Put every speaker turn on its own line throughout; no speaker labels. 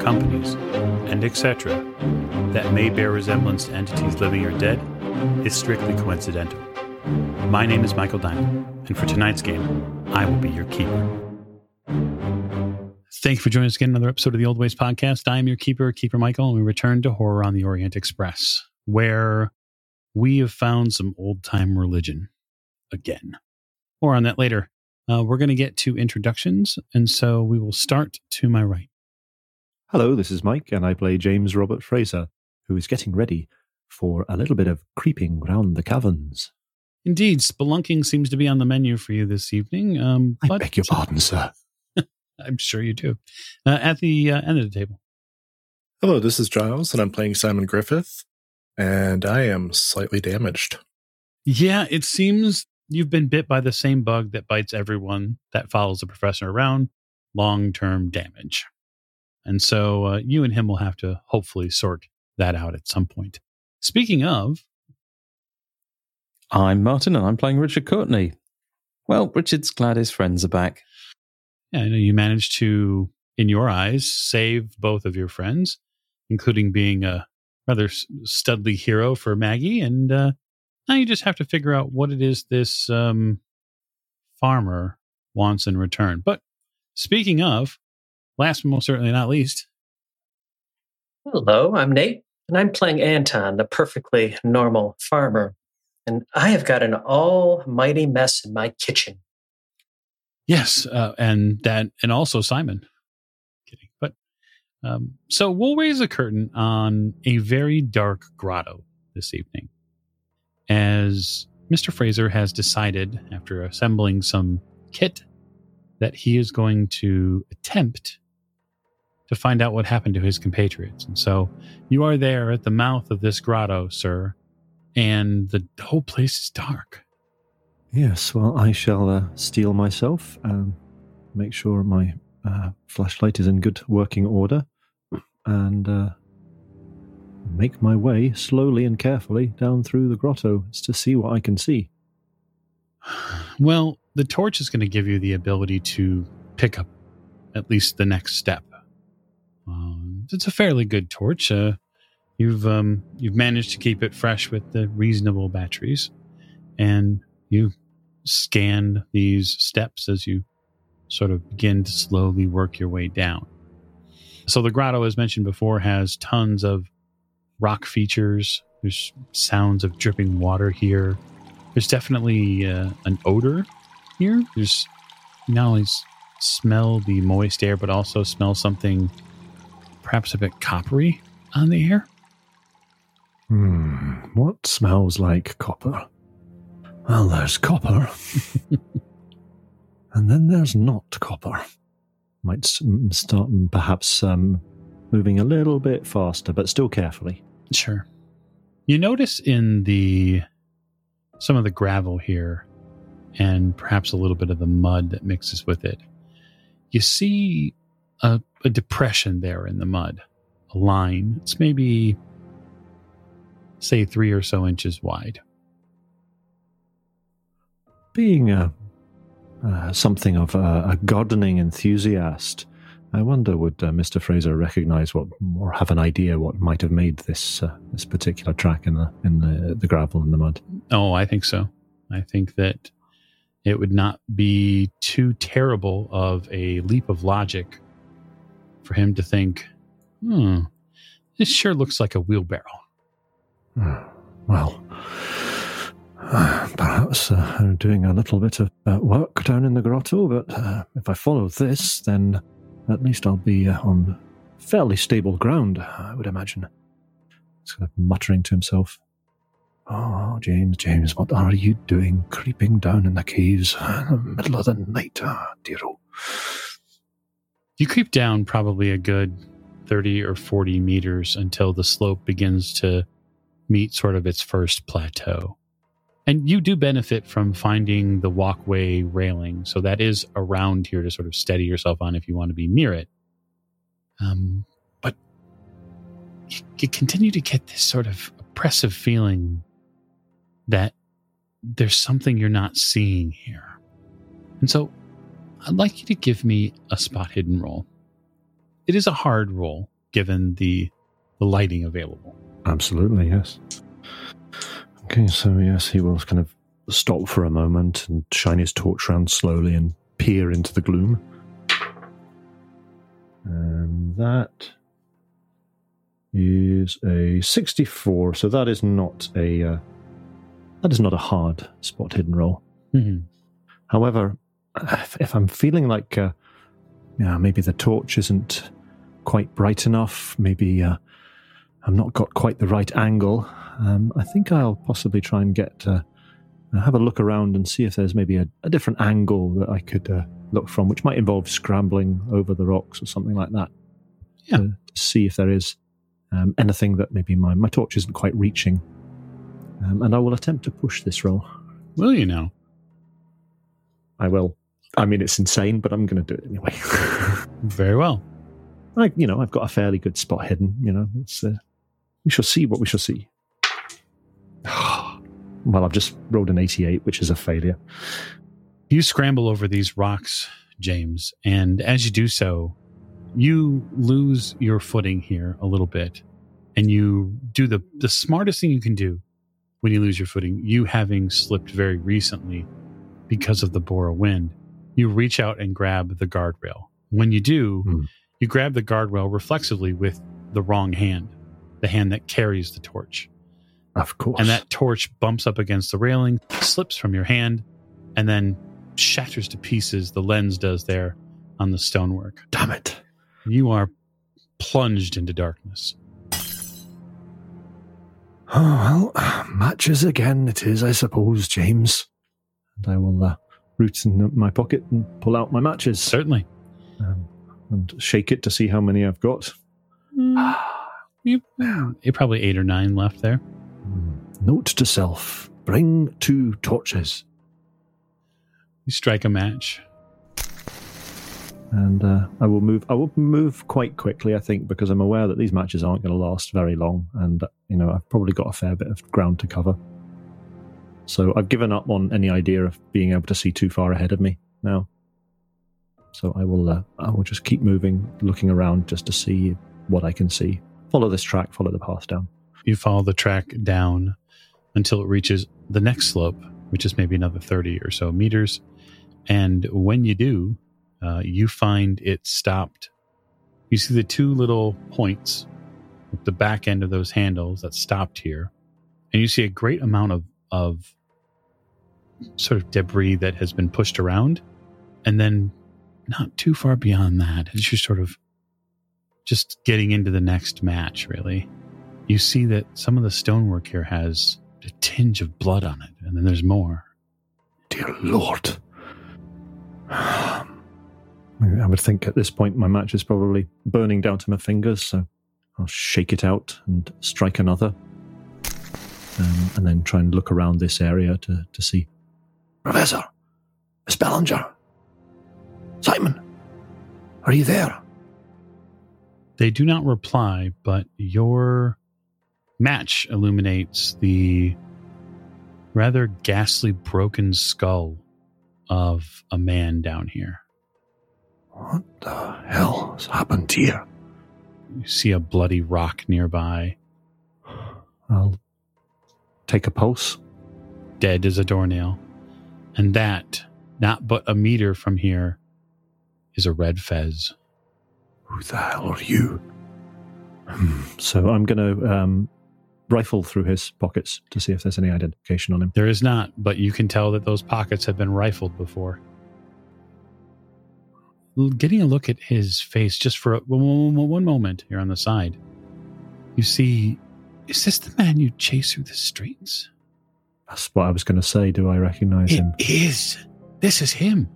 companies, and etc., that may bear resemblance to entities living or dead, is strictly coincidental. My name is Michael Diamond, and for tonight's game, I will be your keeper. Thank you for joining us again another episode of the Old Ways Podcast. I am your keeper, Keeper Michael, and we return to Horror on the Orient Express, where we have found some old time religion again. More on that later. Uh, we're going to get to introductions, and so we will start to my right.
Hello, this is Mike, and I play James Robert Fraser, who is getting ready for a little bit of creeping round the caverns.
Indeed, spelunking seems to be on the menu for you this evening. Um,
I beg your pardon, sir.
I'm sure you do. Uh, at the uh, end of the table.
Hello, this is Giles, and I'm playing Simon Griffith, and I am slightly damaged.
Yeah, it seems you've been bit by the same bug that bites everyone that follows the professor around long term damage. And so uh, you and him will have to hopefully sort that out at some point. Speaking of,
I'm Martin and I'm playing Richard Courtney. Well, Richard's glad his friends are back.
Yeah, I know you managed to, in your eyes, save both of your friends, including being a rather studly hero for Maggie. And uh, now you just have to figure out what it is this um, farmer wants in return. But speaking of, last but most certainly not least.
Hello, I'm Nate, and I'm playing Anton, the perfectly normal farmer. And I have got an almighty mess in my kitchen.
Yes, uh, and that, and also Simon. Kidding, but um, so we'll raise a curtain on a very dark grotto this evening, as Mister Fraser has decided, after assembling some kit, that he is going to attempt to find out what happened to his compatriots. And so you are there at the mouth of this grotto, sir, and the whole place is dark.
Yes, well, I shall uh, steel myself, um, make sure my uh, flashlight is in good working order, and uh, make my way slowly and carefully down through the grotto to see what I can see.
Well, the torch is going to give you the ability to pick up at least the next step. Um, it's a fairly good torch. Uh, you've um, you've managed to keep it fresh with the reasonable batteries, and you scan these steps as you sort of begin to slowly work your way down. So the grotto, as mentioned before, has tons of rock features. There's sounds of dripping water here. There's definitely uh, an odor here. There's not only smell the moist air, but also smell something perhaps a bit coppery on the air.
Hmm, what smells like copper? Well, there's copper. and then there's not copper. Might start perhaps um, moving a little bit faster, but still carefully.
Sure. You notice in the some of the gravel here and perhaps a little bit of the mud that mixes with it. You see a, a depression there in the mud, a line. It's maybe, say, three or so inches wide.
Being a uh, something of a, a, gardening enthusiast, I wonder would uh, Mr. Fraser recognize what, or have an idea what might have made this uh, this particular track in the in the the gravel and the mud?
Oh, I think so. I think that it would not be too terrible of a leap of logic for him to think, hmm, this sure looks like a wheelbarrow.
Hmm. Well, uh, perhaps uh, doing a little bit of uh, work down in the grotto, but uh, if I follow this, then at least I'll be uh, on fairly stable ground, I would imagine. He's kind of muttering to himself. Oh, James, James, what are you doing creeping down in the caves in the middle of the night, oh, dear?
You creep down probably a good 30 or 40 meters until the slope begins to meet sort of its first plateau. And you do benefit from finding the walkway railing. So that is around here to sort of steady yourself on if you want to be near it. Um, but you, you continue to get this sort of oppressive feeling that there's something you're not seeing here. And so I'd like you to give me a spot hidden roll. It is a hard roll given the the lighting available.
Absolutely, yes. Okay, so yes, he will kind of stop for a moment and shine his torch around slowly and peer into the gloom. And that is a 64, so that is not a uh, that is not a hard spot hidden roll.
Mhm.
However, if, if I'm feeling like uh, yeah, maybe the torch isn't quite bright enough, maybe uh, I've not got quite the right angle, um, I think I'll possibly try and get uh, have a look around and see if there's maybe a, a different angle that I could uh, look from, which might involve scrambling over the rocks or something like that.
Yeah.
To, to see if there is um, anything that maybe my, my torch isn't quite reaching. Um, and I will attempt to push this roll.
Will you now?
I will. I mean, it's insane, but I'm going to do it anyway.
Very well.
I, you know, I've got a fairly good spot hidden. You know, it's uh, we shall see what we shall see. well, I've just rolled an 88, which is a failure.
You scramble over these rocks, James, and as you do so, you lose your footing here a little bit, and you do the the smartest thing you can do when you lose your footing. You having slipped very recently because of the Bora wind, you reach out and grab the guardrail. When you do,
Hmm.
you grab the guardrail reflexively with the wrong hand, the hand that carries the torch.
Of course.
and that torch bumps up against the railing, slips from your hand, and then shatters to pieces. The lens does there on the stonework.
damn it.
You are plunged into darkness.
Oh, well, matches again it is, I suppose, James. And I will uh, root in my pocket and pull out my matches
Certainly.
um, and shake it to see how many I've got.
You, you probably eight or nine left there.
Hmm. Note to self bring two torches.
You strike a match.
And uh, I will move. I will move quite quickly, I think, because I'm aware that these matches aren't going to last very long, and you know I've probably got a fair bit of ground to cover. So I've given up on any idea of being able to see too far ahead of me now. So I will. Uh, I will just keep moving, looking around just to see what I can see. Follow this track. Follow the path down.
You follow the track down until it reaches the next slope, which is maybe another 30 or so meters. And when you do, uh, you find it stopped. You see the two little points at the back end of those handles that stopped here. And you see a great amount of, of sort of debris that has been pushed around. And then not too far beyond that, as you're sort of just getting into the next match, really you see that some of the stonework here has a tinge of blood on it, and then there's more.
Dear Lord. I would think at this point my match is probably burning down to my fingers, so I'll shake it out and strike another. Um, and then try and look around this area to, to see. Professor! Miss Bellinger! Simon! Are you there?
They do not reply, but your match illuminates the rather ghastly broken skull of a man down here.
What the hell has happened here?
You see a bloody rock nearby,
I'll take a pulse.
dead as a doornail. And that, not but a meter from here, is a red fez.
Who the hell are you? Hmm, So I'm going to um, rifle through his pockets to see if there's any identification on him.
There is not, but you can tell that those pockets have been rifled before. Getting a look at his face just for a, one moment here on the side, you see, is this the man you chase through the streets?
That's what I was going to say. Do I recognize
It
him?
is. This is him.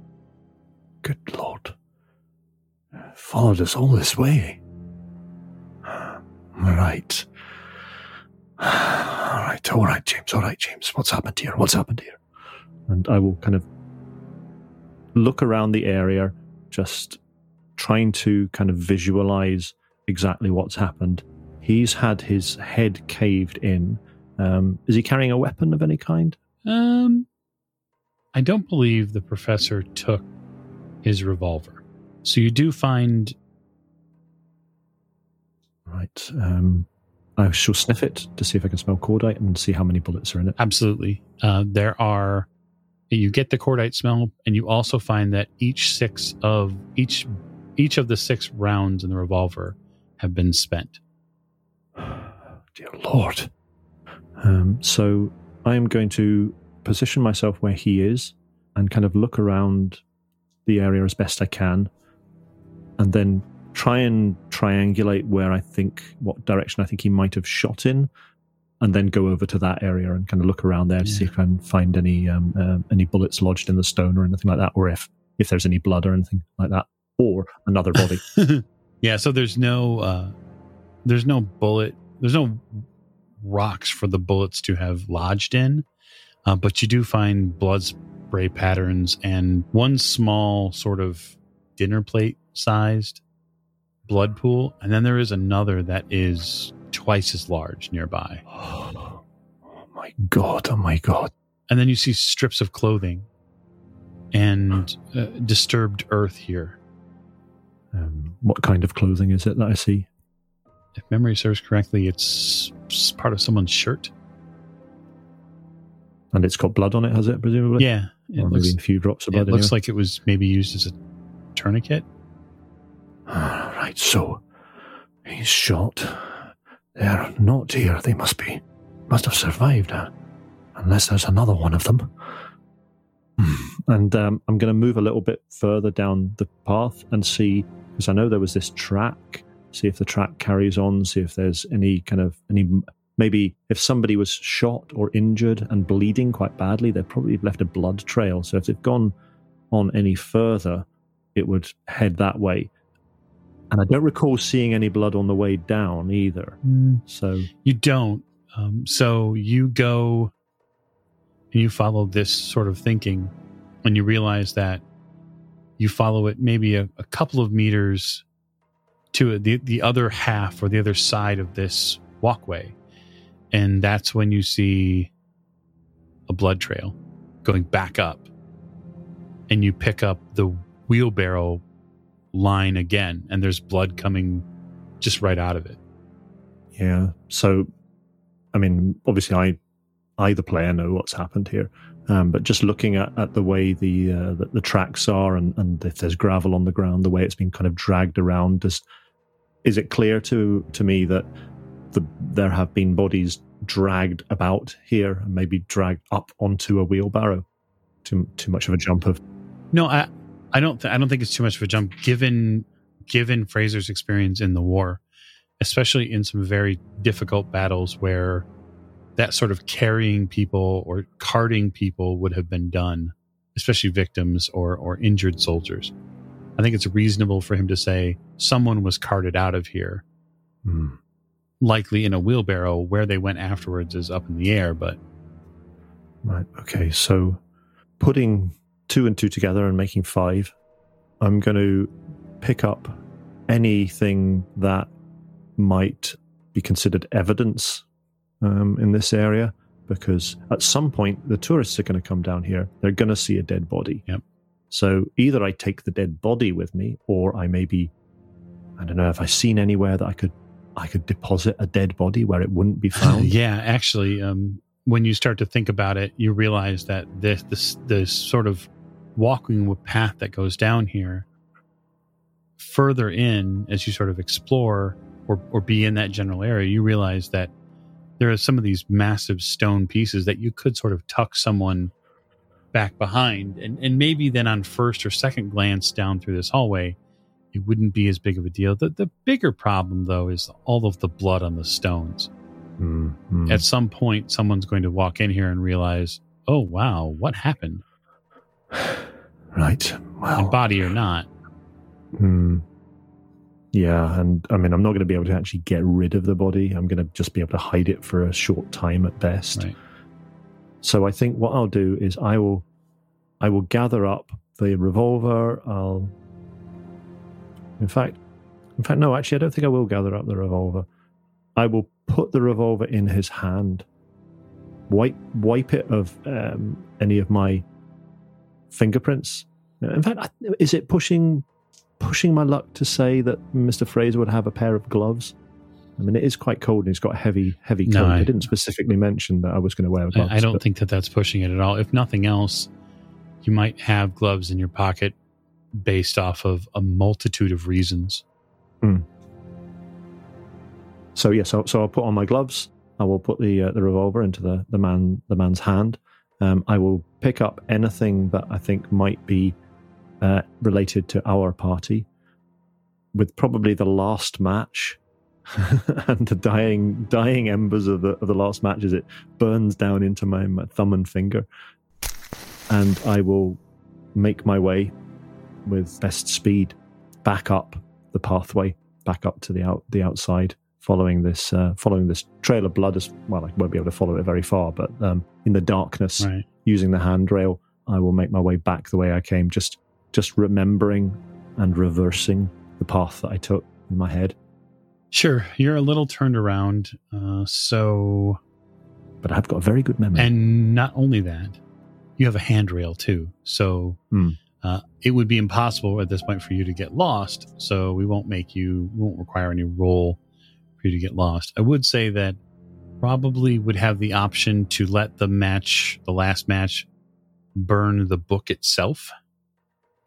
Good Lord. Followed us all this way. right. All right, all right, James, all right, James. What's happened here? What's happened here? And I will kind of look around the area, just trying to kind of visualize exactly what's happened. He's had his head caved in. Um, is he carrying a weapon of any kind?
Um, I don't believe the professor took his revolver. So you do find
Right. Um, I shall sniff it to see if I can smell cordite and see how many bullets are in it.
absolutely. Uh, there are. You get the cordite smell, and you also find that each six of each each of the six rounds in the revolver have been spent.
Dear Lord. Um, so I am going to position myself where he is and kind of look around the area as best I can and then try and triangulate where I think, what direction I think he might have shot in, and then go over to that area and kind of look around there to see if I can find any um, uh, any bullets lodged in the stone or anything like that, or if if there's any blood or anything like that, or another body.
yeah, so there's no uh, there's no bullet, there's no rocks for the bullets to have lodged in, uh, but you do find blood spray patterns and one small sort of dinner plate sized blood pool, and then there is another that is twice as large nearby.
oh my god! Oh my god!
And then you see strips of clothing and uh, disturbed earth here.
Um, what kind of clothing is it that I see?
If memory serves correctly, it's part of someone's shirt.
And it's got blood on it, has it? Presumably.
Yeah, it
or
looks,
maybe a few drops of
it
blood.
looks like it was maybe used as a tourniquet.
right. So he's shot. They're not here. They must be. Must have survived. unless there's another one of them. Hmm. And um, I'm going to move a little bit further down the path and see, because I know there was this track. See if the track carries on. See if there's any kind of any maybe if somebody was shot or injured and bleeding quite badly, they've probably left a blood trail. So if they've gone on any further, it would head that way. And I don't recall seeing any blood on the way down either. So
You don't. Um, so you go and you follow this sort of thinking, and you realize that you follow it maybe a, a couple of meters to the the other half or the other side of this walkway, and that's when you see a blood trail going back up, and you pick up the wheelbarrow line again, and there's blood coming just right out of it.
Yeah. So, I mean, obviously, I, I the player, know what's happened here. Um, but just looking at, at the way the, uh, the the tracks are, and, and if there's gravel on the ground, the way it's been kind of dragged around, just is it clear to to me that the there have been bodies dragged about here and maybe dragged up onto a wheelbarrow? Too too much of a jump of
No, I, I don't. Th- I don't think it's too much of a jump, given given Fraser's experience in the war, especially in some very difficult battles where that sort of carrying people or carting people would have been done, especially victims or or injured soldiers. I think it's reasonable for him to say someone was carted out of here,
Hmm.
likely in a wheelbarrow. Where they went afterwards is up in the air, but
Right. Okay. So putting two and two together and making five, I'm going to pick up anything that might be considered evidence um, in this area because at some point the tourists are going to come down here. They're going to see a dead body.
Yep.
So either I take the dead body with me, or I maybe, I don't know, if I seen anywhere that I could, I could deposit a dead body where it wouldn't be found.
yeah, actually, um, when you start to think about it, you realize that this this this sort of walking path that goes down here, further in as you sort of explore or or be in that general area, you realize that there are some of these massive stone pieces that you could sort of tuck someone back behind, and and maybe then on first or second glance down through this hallway. It wouldn't be as big of a deal. The, the bigger problem, though, is all of the blood on the stones
Hmm, hmm.
at some point someone's going to walk in here and realize oh wow what happened
right. Well,
and body or not
Hmm. Yeah, and I mean, I'm not going to be able to actually get rid of the body. I'm going to just be able to hide it for a short time at best.
Right.
So I think what I'll do is I will, I will gather up the revolver. I'll, in fact, in fact, no, actually, I don't think I will gather up the revolver. I will put the revolver in his hand, wipe wipe it of um, any of my fingerprints. In fact, is it pushing pushing my luck to say that Mr. Fraser would have a pair of gloves? I mean, it is quite cold and it's got heavy, heavy
No,
coat. I,
I-
didn't specifically mention that I was going to wear gloves.
I, I don't
but-
think that that's pushing it at all. If nothing else, you might have gloves in your pocket based off of a multitude of reasons.
So yeah, so so I'll put on my gloves. I will put the uh, the revolver into the the man the man's hand. Um, I will pick up anything that I think might be uh, related to our party, with probably the last match and the dying dying embers of the of the last match as it burns down into my, my thumb and finger, and I will make my way with best speed back up the pathway, back up to the out the outside following this uh, following this trail of blood as well. I won't be able to follow it very far, but um, in the darkness,
Right.
using the handrail, I will make my way back the way I came. Just just remembering and reversing the path that I took in my head.
Sure. You're a little turned around. Uh, so,
But I've got a very good memory.
and not only that, you have a handrail too. So,
Hmm.
uh, it would be impossible at this point for you to get lost. So, we won't make you, we won't require any roll for you to get lost. I would say that probably would have the option to let the match, the last match, burn the book itself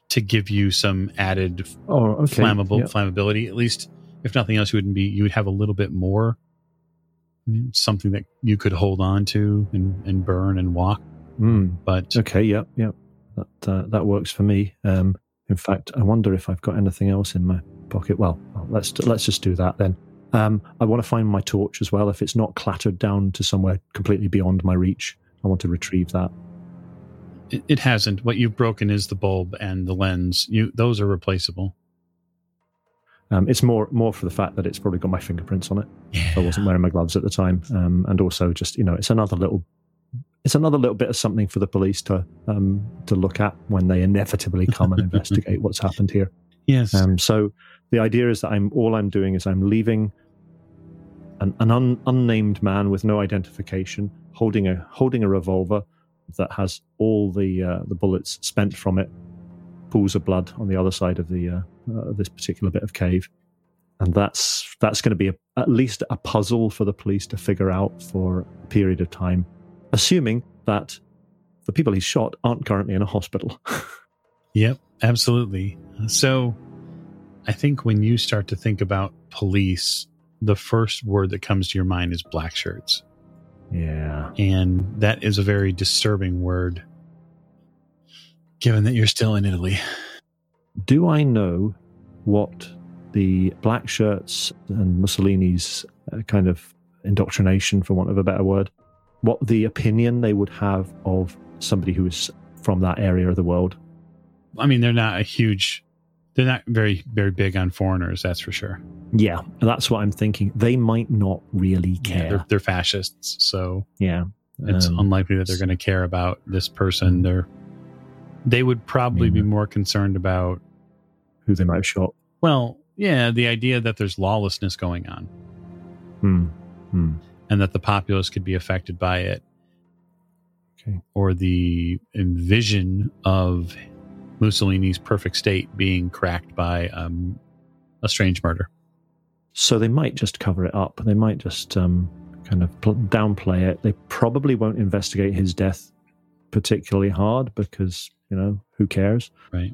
to give you some added
oh, okay.
flammable
yeah.
flammability. At least, if nothing else, you wouldn't be. You would have a little bit more mm, something that you could hold on to and, and burn and walk.
Mm,
But
okay. Yep. Yep. That uh, that works for me. Um, in fact, I wonder if I've got anything else in my pocket. Well, let's let's just do that then. Um, I want to find my torch as well. If it's not clattered down to somewhere completely beyond my reach, I want to retrieve that.
it, it hasn't. What you've broken is the bulb and the lens. You those are replaceable.
Um, it's more more for the fact that it's probably got my fingerprints on it.
Yeah.
I wasn't wearing my gloves at the time, um, and also just you know, it's another little, it's another little bit of something for the police to um, to look at when they inevitably come and investigate what's happened here.
Yes.
Um, so the idea is that I'm all I'm doing is I'm leaving an, an un, unnamed man with no identification holding a holding a revolver that has all the uh, the bullets spent from it, pools of blood on the other side of the uh, uh, this particular bit of cave, and that's that's going to be a, at least a puzzle for the police to figure out for a period of time, assuming that the people he shot aren't currently in a hospital.
Yep, absolutely. So I think when you start to think about police, the first word that comes to your mind is black shirts.
yeah.
And that is a very disturbing word, given that you're still in Italy.
do I know what the black shirts and Mussolini's uh, kind of indoctrination, for want of a better word, what the opinion they would have of somebody who is from that area of the world?
I mean, they're not a huge, they're not very, very big on foreigners, that's for sure.
Yeah, that's what I'm thinking. They might not really
Yeah,
care.
they're, they're fascists. So
Yeah,
it's
Um,
unlikely that they're going to care about this person. They're, they would probably be more concerned about,
who they might have shot.
well, yeah, the idea that there's lawlessness going on
Hmm. Hmm.
and that the populace could be affected by it.
Okay.
Or the envision of Mussolini's perfect state being cracked by um, a strange murder.
So they might just cover it up. They might just um, kind of pl- downplay it. They probably won't investigate his death particularly hard because you know who cares.
Right.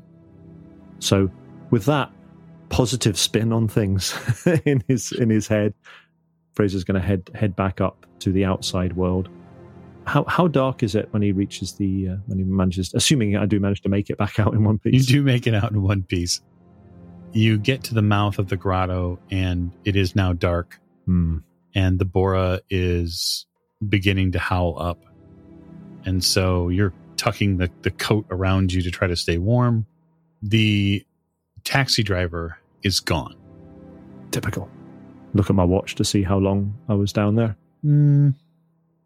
So with that positive spin on things in his in his head, Fraser's going to head head back up to the outside world. How how dark is it when he reaches the uh, when he manages? Assuming I do manage to make it back out in one piece.
You do make it out in one piece. You get to the mouth of the grotto, and it is now dark,
Hmm.
and the Bora is beginning to howl up. And so you're tucking the, the coat around you to try to stay warm. The taxi driver is gone.
typical. Look at my watch to see how long I was down there.
Mm,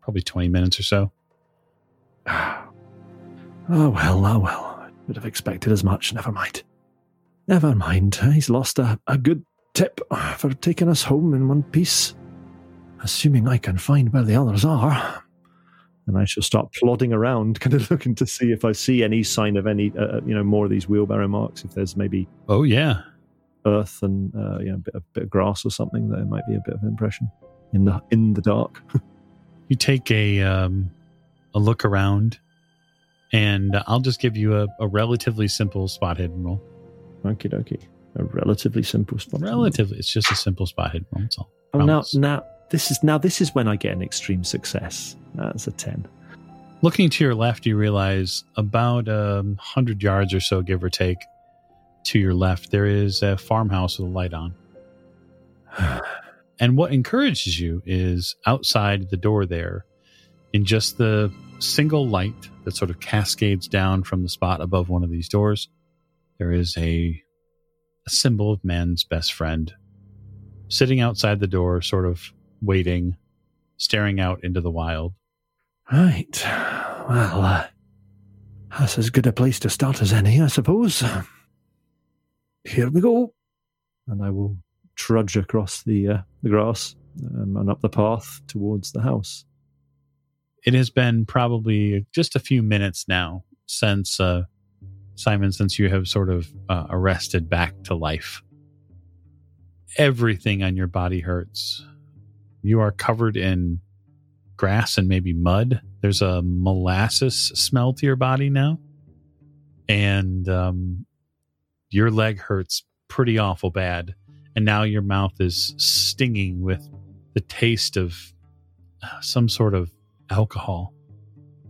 probably 20 minutes or so.
Oh well, oh well. I would have expected as much. Never mind. Never mind. He's lost a, a good tip for taking us home in one piece. Assuming I can find where the others are. And I shall start plodding around, kind of looking to see if I see any sign of any, uh, you know, more of these wheelbarrow marks. If there's maybe
Oh, yeah.
earth and uh, you know, a bit, a bit of grass or something, there might be a bit of an impression in the in the dark.
You take a, um, a look around, and I'll just give you a, a relatively simple spot hidden roll.
Okie dokie. A relatively simple spot.
Relatively, it's just a simple spot hidden roll. That's all.
Oh, now, now this is now this is when I get an extreme success. That's a ten.
Looking to your left, you realize about a um, hundred yards or so, give or take, to your left, there is a farmhouse with a light on. And what encourages you is outside the door there, in just the single light that sort of cascades down from the spot above one of these doors, there is a, a symbol of man's best friend sitting outside the door, sort of waiting, staring out into the wild.
Right. Well, uh, that's as good a place to start as any, I suppose. Here we go. And I will trudge across the uh, the grass um, and up the path towards the house.
it has been probably just a few minutes now since uh, Simon, since you have sort of uh, arrested back to life. Everything on your body hurts. You are covered in grass and maybe mud. There's a molasses smell to your body now, and um, your leg hurts pretty awful bad. And now your mouth is stinging with the taste of uh, some sort of alcohol.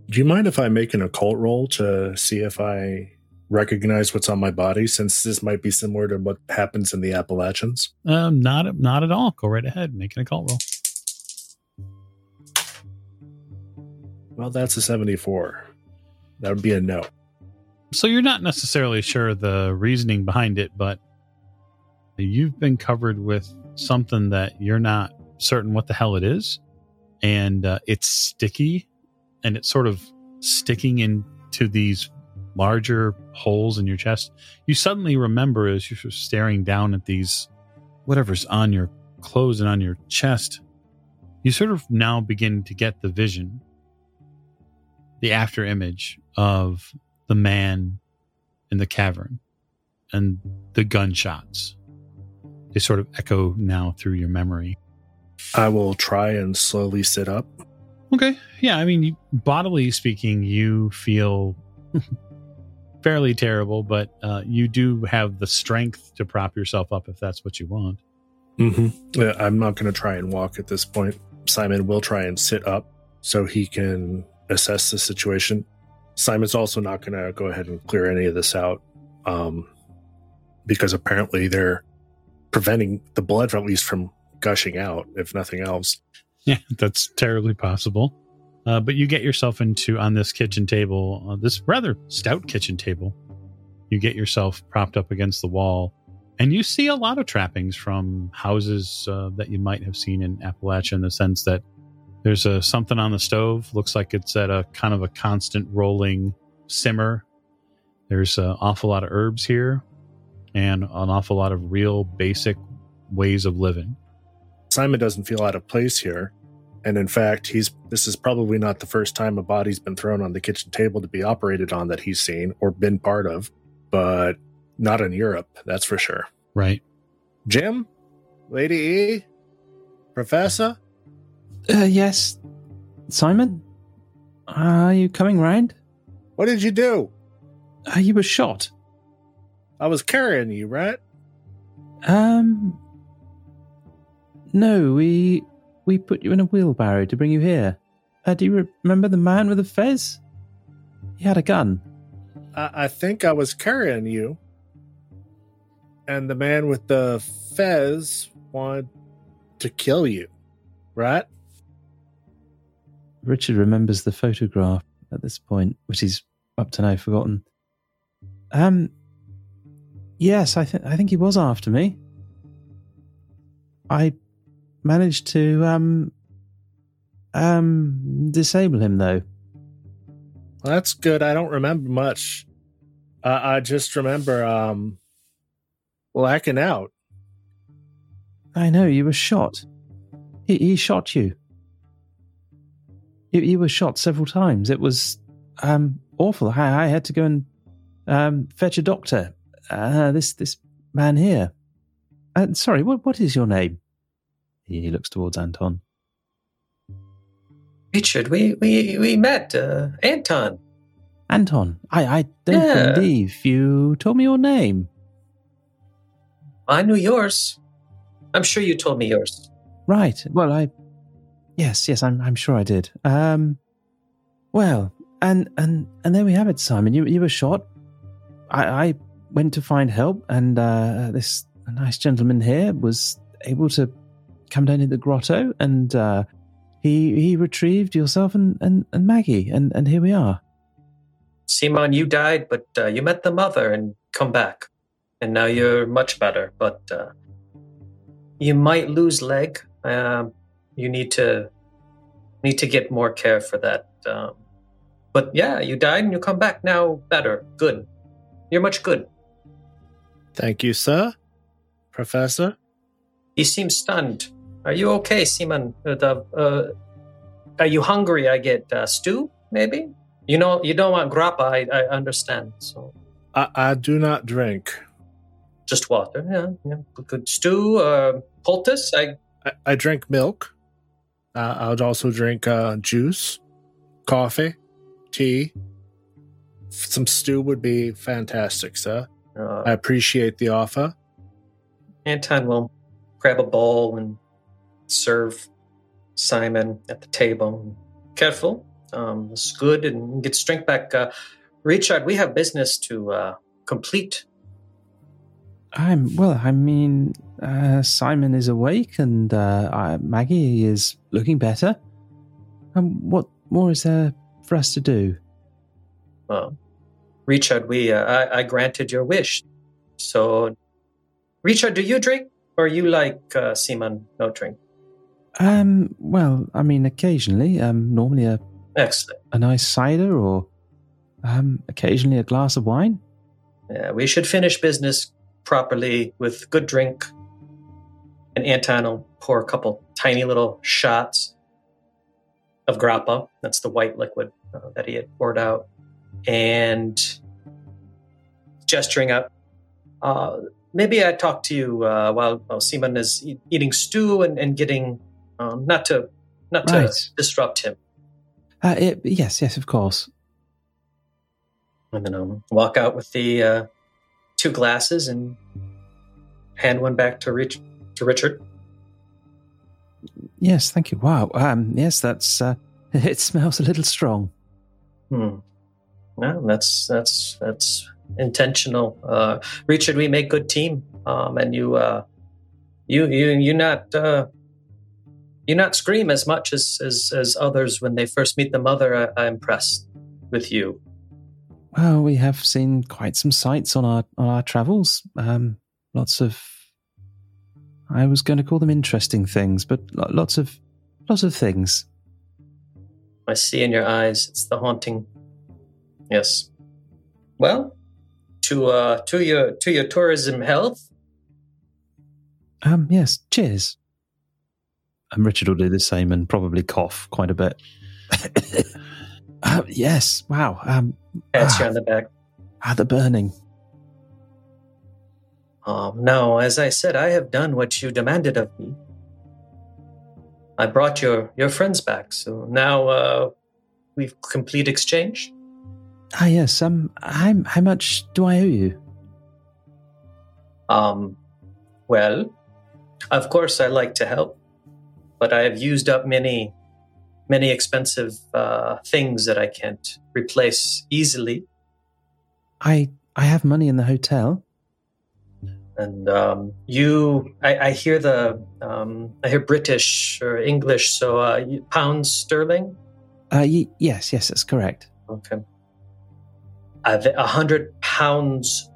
Do you mind if I make an occult roll to see if I recognize what's on my body, since this might be similar to what happens in the Appalachians?
Um, not not at all. Go right ahead. Make an occult roll.
Well, that's a 74. That would be a no.
So you're not necessarily sure the reasoning behind it, but you've been covered with something that you're not certain what the hell it is, and uh, it's sticky, and it's sort of sticking into these larger holes in your chest. You suddenly remember as you're staring down at these whatever's on your clothes and on your chest. You sort of now begin to get the vision, the after image of the man in the cavern and the gunshots. They sort of echo now through your memory.
I will try and slowly sit up.
Okay. Yeah. I mean, bodily speaking, you feel fairly terrible, but uh, you do have the strength to prop yourself up if that's what you want.
Mm-hmm. I'm not going to try and walk at this point. Simon will try and sit up so he can assess the situation. Simon's also not going to go ahead and clear any of this out um, because apparently they're preventing the blood, at least from gushing out, if nothing else.
Yeah, that's terribly possible. Uh, but you get yourself into on this kitchen table, uh, this rather stout kitchen table. You get yourself propped up against the wall, and you see a lot of trappings from houses uh, that you might have seen in Appalachia, in the sense that there's a something on the stove. Looks like it's at a kind of a constant rolling simmer. There's an awful lot of herbs here, and an awful lot of real basic ways of living.
Simon doesn't feel out of place here. And in fact, he's this is probably not the first time a body's been thrown on the kitchen table to be operated on that he's seen or been part of, but not in Europe, that's for sure.
Right.
Jim? Lady E? Professor?
Uh, yes. Simon? Are you coming round?
What did you do?
Uh, you were shot.
I was carrying you, right?
Um. No, we we put you in a wheelbarrow to bring you here. Uh, do you re- remember the man with the fez? He had a gun.
I, I think I was carrying you. And the man with the fez wanted to kill you, right?
Richard remembers the photograph at this point, which he's up to now forgotten. Um. Yes, I think I think he was after me. I managed to um um disable him though.
Well, that's good. I don't remember much. Uh, I just remember um blacking out.
I know you were shot. He, he shot you. You. You were shot several times. It was um awful. I, I had to go and um fetch a doctor. Uh, this this man here. Uh, sorry, what what is your name? He looks towards Anton.
Richard, we we we met uh, Anton.
Anton, I I don't
Yeah.
believe you told me your name.
I knew yours. I'm sure you told me yours.
Right. Well, I. Yes, yes, I'm. I'm sure I did. Um. Well, and and and there we have it, Simon. You you were shot. I I went to find help, and uh, this nice gentleman here was able to come down to the grotto, and uh, he he retrieved yourself and, and, and Maggie, and and here we are.
Simon, you died, but uh, you met the mother and come back, and now you're much better. But uh, you might lose leg. Um, you need to need to get more care for that. Um, but yeah, you died and you come back now better. Good. You're much good.
Thank you, sir. Professor.
You seem stunned. Are you okay, Simon? Uh, the, uh, are you hungry? I get uh, stew, maybe. You know, you don't want grappa. I, I understand. So
I, I do not drink.
just water. Yeah, yeah. Good stew. Uh, poultice. I
I, I drink milk. Uh, I would also drink uh, juice, coffee, tea. Some stew would be fantastic, sir. I
uh,
appreciate the offer.
Anton will grab a bowl and serve Simon at the table. Careful. Um, it's good and get strength back. Uh, Richard, we have business to uh, complete.
I'm well. I mean, uh, Simon is awake, and uh, I, Maggie is looking better. Um, what more is there for us to do?
Well, Richard, we uh, I, I granted your wish. So, Richard, do you drink or you like uh, Simon no drink?
Um, well, I mean, occasionally, um, normally a,
Excellent.
a nice cider, or um, occasionally a glass of wine.
Yeah, we should finish business properly with good drink. And Anton will pour a couple tiny little shots of grappa. That's the white liquid uh, that he had poured out. And gesturing up, uh, maybe I talk to you uh, while, while Simon is e- eating stew and, and getting, um, not to not to
Right.
disrupt him.
Uh, it, yes, yes, of course.
I'm gonna walk out with the uh, two glasses and hand one back to Rich to Richard.
Yes, thank you. Wow. Um, yes, that's. Uh, it smells a little strong.
Hmm. No, that's that's that's intentional. Uh, Richard, we make good team, um, and you uh, you you you not uh, you not scream as much as, as as others when they first meet the mother. I, I'm impressed with you.
Well, we have seen quite some sights on our on our travels. Um, lots of. I was going to call them interesting things, but lots of, lots of things.
I see in your eyes it's the haunting. Yes. Well, to uh to your to your tourism health.
Um, yes. Cheers. And Richard will do the same and probably cough quite a bit. uh, yes. Wow. Um,
Pats you
Ah.
on the back.
ah, the burning.
Um, no, as I said, I have done what you demanded of me. I brought your your friends back, so now uh, we've complete exchange.
Ah, yes. Um, how how much do I owe you?
Um, well, of course, I like to help, but I have used up many, many expensive uh, things that I can't replace easily.
I I have money in the hotel.
And um, you, I, I hear the, um, I hear British or English, so uh, pounds sterling.
Uh, y- yes, yes, that's correct.
Okay. Uh, A hundred pounds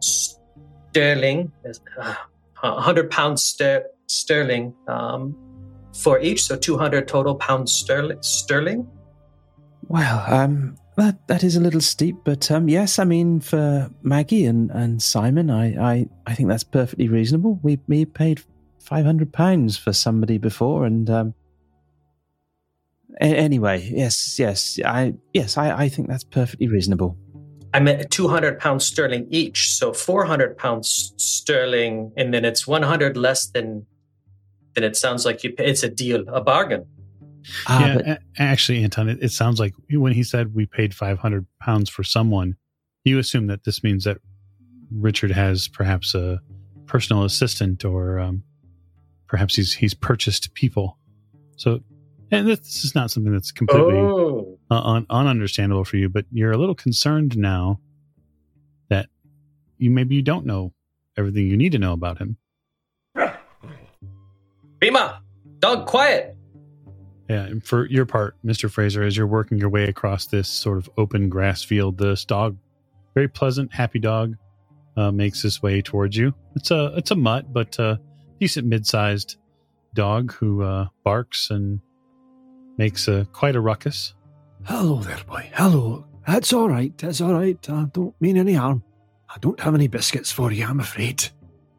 sterling, uh, a hundred pounds ster- sterling um, for each, so 200 total pounds sterling. sterling.
Well, um, that that is a little steep, but um, yes, I mean for Maggie and, and Simon, I, I, I think that's perfectly reasonable. We we paid five hundred pounds for somebody before, and um, a- anyway, yes, yes, I yes, I, I think that's perfectly reasonable.
I meant 200 pounds sterling each, so 400 pounds sterling, and then it's 100 less than than it sounds like you. Pay. It's a deal, a bargain.
Ah,
yeah,
but-
a- actually, Anton, it, it sounds like when he said we paid 500 pounds for someone, you assume that this means that Richard has perhaps a personal assistant or um, perhaps he's he's purchased people. So, and this is not something that's completely
Oh,
uh, un- ununderstandable for you, but you're a little concerned now that you maybe you don't know everything you need to know about him.
Bima, dog, quiet.
Yeah, and for your part, Mr. Fraser, as you're working your way across this sort of open grass field, this dog, very pleasant, happy dog, uh, makes his way towards you. It's a it's a mutt, but uh, decent mid-sized dog who uh, barks and makes a quite a ruckus.
Hello there, boy. Hello. That's all right. That's all right. I don't mean any harm. I don't have any biscuits for you, I'm afraid.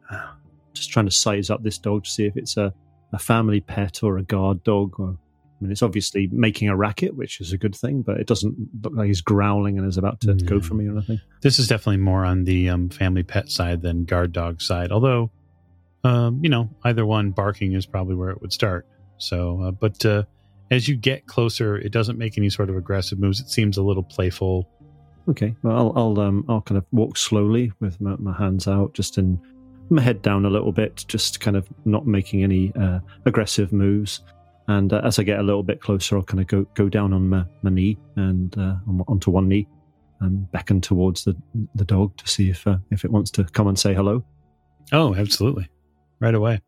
Ah, Just trying to size up this dog to see if it's a, a family pet or a guard dog. Or, I mean, it's obviously making a racket, which is a good thing, but it doesn't look like he's growling and is about to go for me or anything.
This is definitely more on the um, family pet side than guard dog side, although, um, you know, either one barking is probably where it would start. So, uh, but uh, as you get closer, it doesn't make any sort of aggressive moves. It seems a little playful.
Okay, well, I'll I'll, um, I'll kind of walk slowly with my, my hands out, just in my head down a little bit, just kind of not making any uh, aggressive moves. And uh, as I get a little bit closer, I'll kind of go go down on my, my knee and uh, onto one knee, and beckon towards the the dog to see if uh, if it wants to come and say hello.
Oh, absolutely. Right away.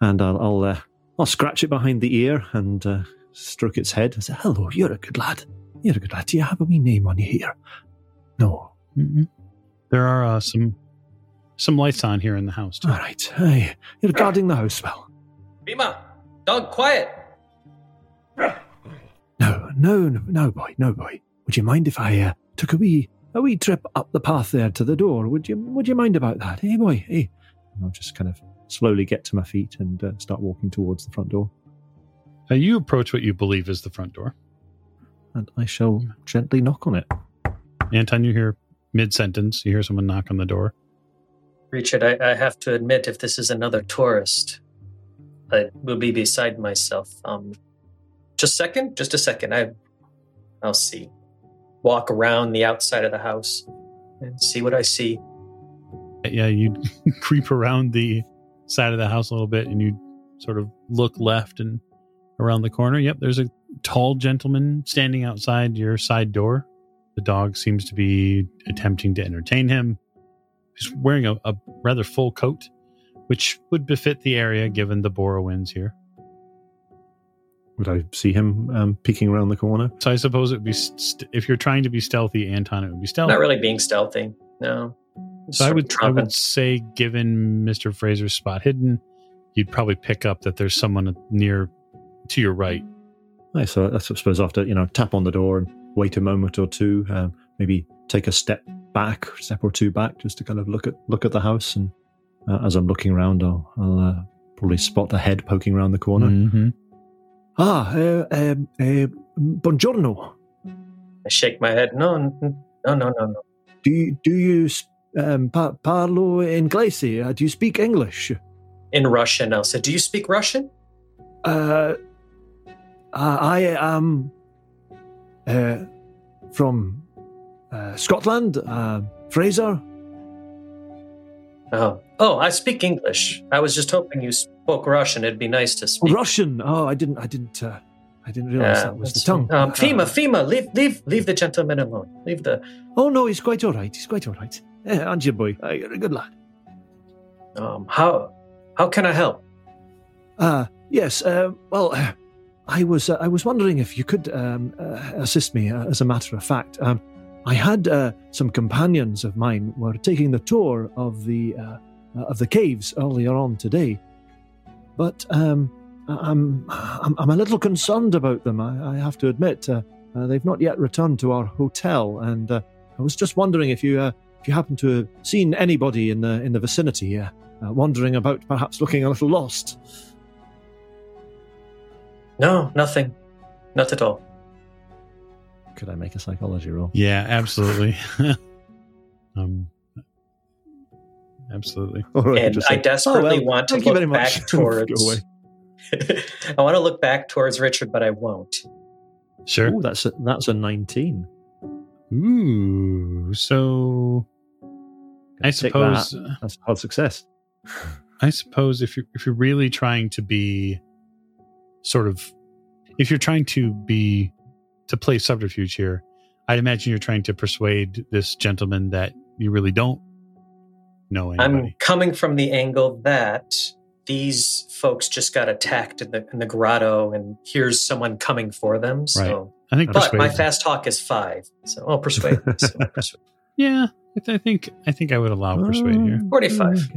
And I'll I'll, uh, I'll scratch it behind the ear and uh, stroke its head and say, "Hello, you're a good lad. You're a good lad. Do you have a wee name on you here?" No,
mm There are uh, some some lights on here in the house. Too.
All right. Hey, you're guarding the house well.
Bima, dog, quiet.
No, no, no, no, boy, no, boy. Would you mind if I uh, took a wee a wee trip up the path there to the door? Would you Would you mind about that? Hey, boy, hey. And I'll just kind of slowly get to my feet and uh, start walking towards the front door.
Uh, you approach what you believe is the front door.
And I shall gently knock on it.
Anton, you hear mid sentence, you hear someone knock on the door.
Richard, I, I have to admit, if this is another tourist, I will be beside myself. Um, just a second, just a second. I, I'll see. Walk around the outside of the house and see what I see.
Yeah, you creep around the side of the house a little bit and you sort of look left and around the corner. Yep, there's a tall gentleman standing outside your side door. The dog seems to be attempting to entertain him. He's wearing a, a rather full coat, which would befit the area given the Bora winds here.
Would I see him um, peeking around the corner?
So I suppose it would be st- if you're trying to be stealthy, Anton, it would be stealthy.
Not really being stealthy. No.
So I
Sort of
would I
tromping.
would say, given Mister Fraser's spot hidden, you'd probably pick up that there's someone near to your right.
Aye, so I suppose after you know tap on the door and wait a moment or two, um, maybe take a step back, step or two back, just to kind of look at look at the house. And uh, as I'm looking around, I'll, I'll uh, probably spot a head poking around the corner.
Mm-hmm.
Ah, uh, um, uh, buongiorno.
I shake my head. No, no, no, no, no.
Do you do you um, pa- parlo inglese? Uh, do you speak English?
In Russian, I'll say, Do you speak Russian?
Uh, uh, I am uh, from uh, Scotland. Uh, Fraser.
Oh. Oh, I speak English. I was just hoping you spoke Russian. It'd be nice to speak.
Russian. Oh, I didn't. I didn't. Uh, I didn't realize that was the tongue.
Um,
Uh,
Fema, Fema, leave, leave, leave the gentleman alone. Leave the.
Oh no, he's quite all right. He's quite all right. Eh, aren't you, boy? Uh, you're a good lad.
Um, how, how can I help?
Uh, yes. Uh, well, uh, I was. Uh, I was wondering if you could um, uh, assist me. Uh, as a matter of fact, um, I had uh, some companions of mine were taking the tour of the uh, uh, of the caves earlier on today, but um, I'm, I'm I'm a little concerned about them. I, I have to admit, uh, uh, they've not yet returned to our hotel, and I was just wondering if you if you happen to have seen anybody in the in the vicinity, uh, wandering about, perhaps looking a little lost.
No, nothing. Not at all.
Could I make a psychology roll?
Yeah, absolutely. um, absolutely.
Or
And
just
I
say,
desperately
"Oh, well,
want to
thank very
look
much."
back towards.
Go away.
I want to look back towards Richard, but I won't.
Sure.
Ooh, that's a, that's a nineteen.
Ooh, so I suppose
that. that's a hard success.
I suppose if you're if you're really trying to be sort of if you're trying to be to play subterfuge here, I'd imagine you're trying to persuade this gentleman that you really don't know anybody.
I'm coming from the angle that these folks just got attacked in the in the grotto, and here's someone coming for them. So,
I think
but my
persuade.
fast talk is five, so I'll persuade. so persuade.
yeah, I th- I think I think I would allow persuade here.
45.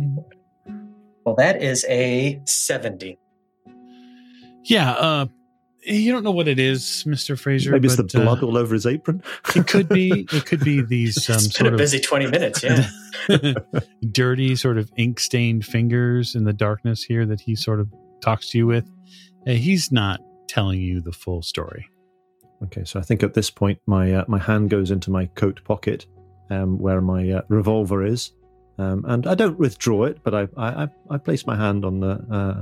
Well, that is a seventy.
Yeah, uh, you don't know what it is, Mister Fraser.
Maybe it's the
but, uh,
blood all over his apron.
it could be. It could be these um,
it's been
sort
a
of
busy twenty minutes. Yeah.
dirty, sort of ink stained fingers in the darkness here that he sort of talks to you with. Uh, he's not telling you the full story.
Okay, so I think at this point my uh, my hand goes into my coat pocket, um, where my uh, revolver is, um, and I don't withdraw it, but I I, I- I place my hand on the uh,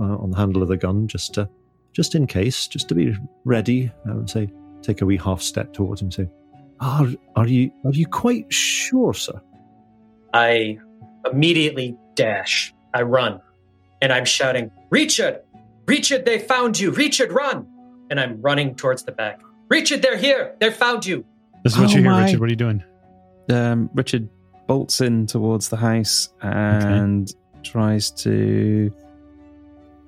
uh, on the handle of the gun just to, just in case, just to be ready. I would say take a wee half step towards him. and Say, are are you are you quite sure, sir?
I immediately dash. I run, and I'm shouting, "Richard, Richard, they found you! Richard, run!" And I'm running towards the back. Richard, they're here! They found you!
This is what
Oh
you hear,
my-
Richard. What are you doing?
Um, Richard bolts in towards the house and tries to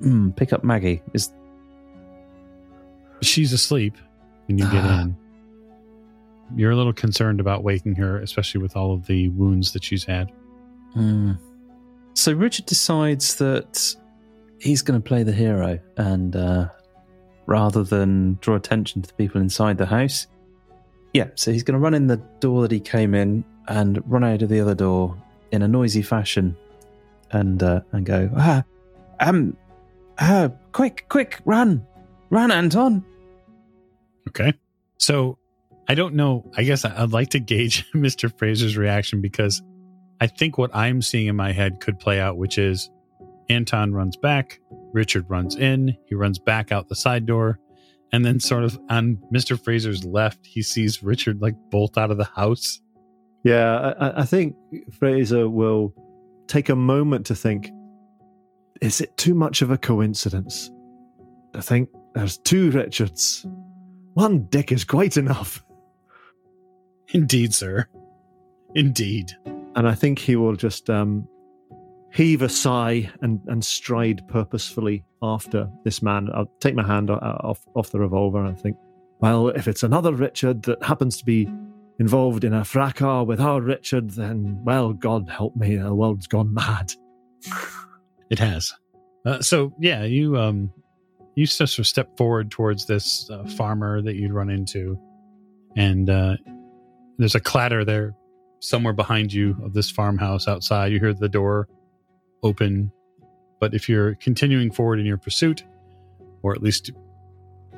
mm, pick up Maggie. Is
She's asleep when you get
Ah.
in. You're a little concerned about waking her, especially with all of the wounds that she's had.
Hmm. So Richard decides that he's going to play the hero, and uh, rather than draw attention to the people inside the house, yeah, so he's going to run in the door that he came in and run out of the other door in a noisy fashion, and uh, and go ah, um, ah, quick, quick, run, run, Anton.
Okay. So I don't know. I guess I'd like to gauge Mr. Fraser's reaction because I think what I'm seeing in my head could play out, which is Anton runs back, Richard runs in, he runs back out the side door, and then sort of on Mr. Fraser's left, he sees Richard like bolt out of the house.
Yeah, I- I think Fraser will take a moment to think: Is it too much of a coincidence? I think there's two Richards. One dick is quite enough.
Indeed, sir. Indeed.
And I think he will just um, heave a sigh and, and stride purposefully after this man. I'll take my hand off, off the revolver and think, well, if it's another Richard that happens to be involved in a fracas with our Richard, then, well, God help me, the world's gone mad.
It has. Uh, so yeah, you um, you just sort of step forward towards this uh, farmer that you'd run into, and uh, there's a clatter there somewhere behind you of this farmhouse outside. You hear the door open, but if you're continuing forward in your pursuit, or at least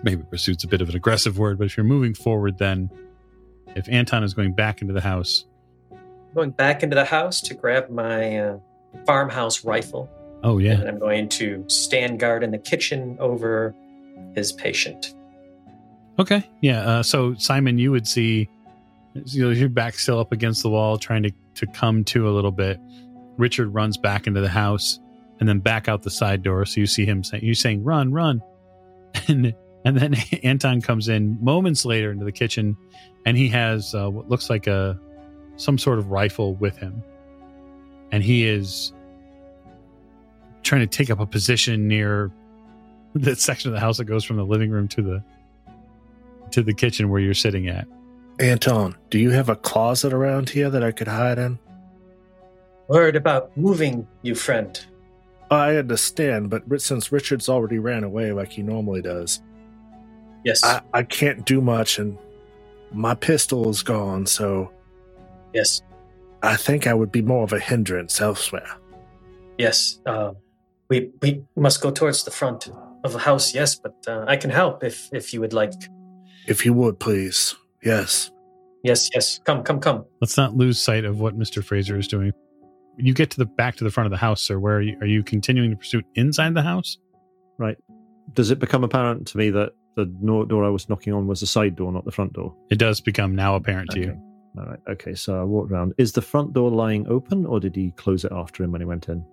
maybe pursuit's a bit of an aggressive word, but if you're moving forward, then if Anton is going back into the house,
Going back into the house to grab my uh, farmhouse rifle,
oh yeah,
and I'm going to stand guard in the kitchen over his patient.
Okay. Yeah. Uh, so Simon, you would see you know, your back still up against the wall, trying to to come to a little bit. Richard runs back into the house and then back out the side door. So you see him saying, "You saying run, run," and and then Anton comes in moments later into the kitchen, and he has uh, what looks like a some sort of rifle with him, and he is trying to take up a position near the section of the house that goes from the living room to the to the kitchen where you're sitting at.
Anton, do you have a closet around here that I could hide in?
Worried about moving, you friend.
I understand, but since Richard's already ran away like he normally does,
Yes.
I, I can't do much, and my pistol is gone, so
yes.
I think I would be more of a hindrance elsewhere.
Yes. Uh, we we must go towards the front of the house. Yes, but uh, I can help if if you would like.
If you would, please. Yes.
Yes. Yes. Come. Come. Come.
Let's not lose sight of what Mr. Fraser is doing. When you get to the back to the front of the house, sir, where are you, are you continuing the pursuit inside the house? Right.
Does it become apparent to me that the door I was knocking on was the side door, not the front door?
It does become now apparent to you.
All right. Okay. So I walked around. Is the front door lying open, or did he close it after him when he went in?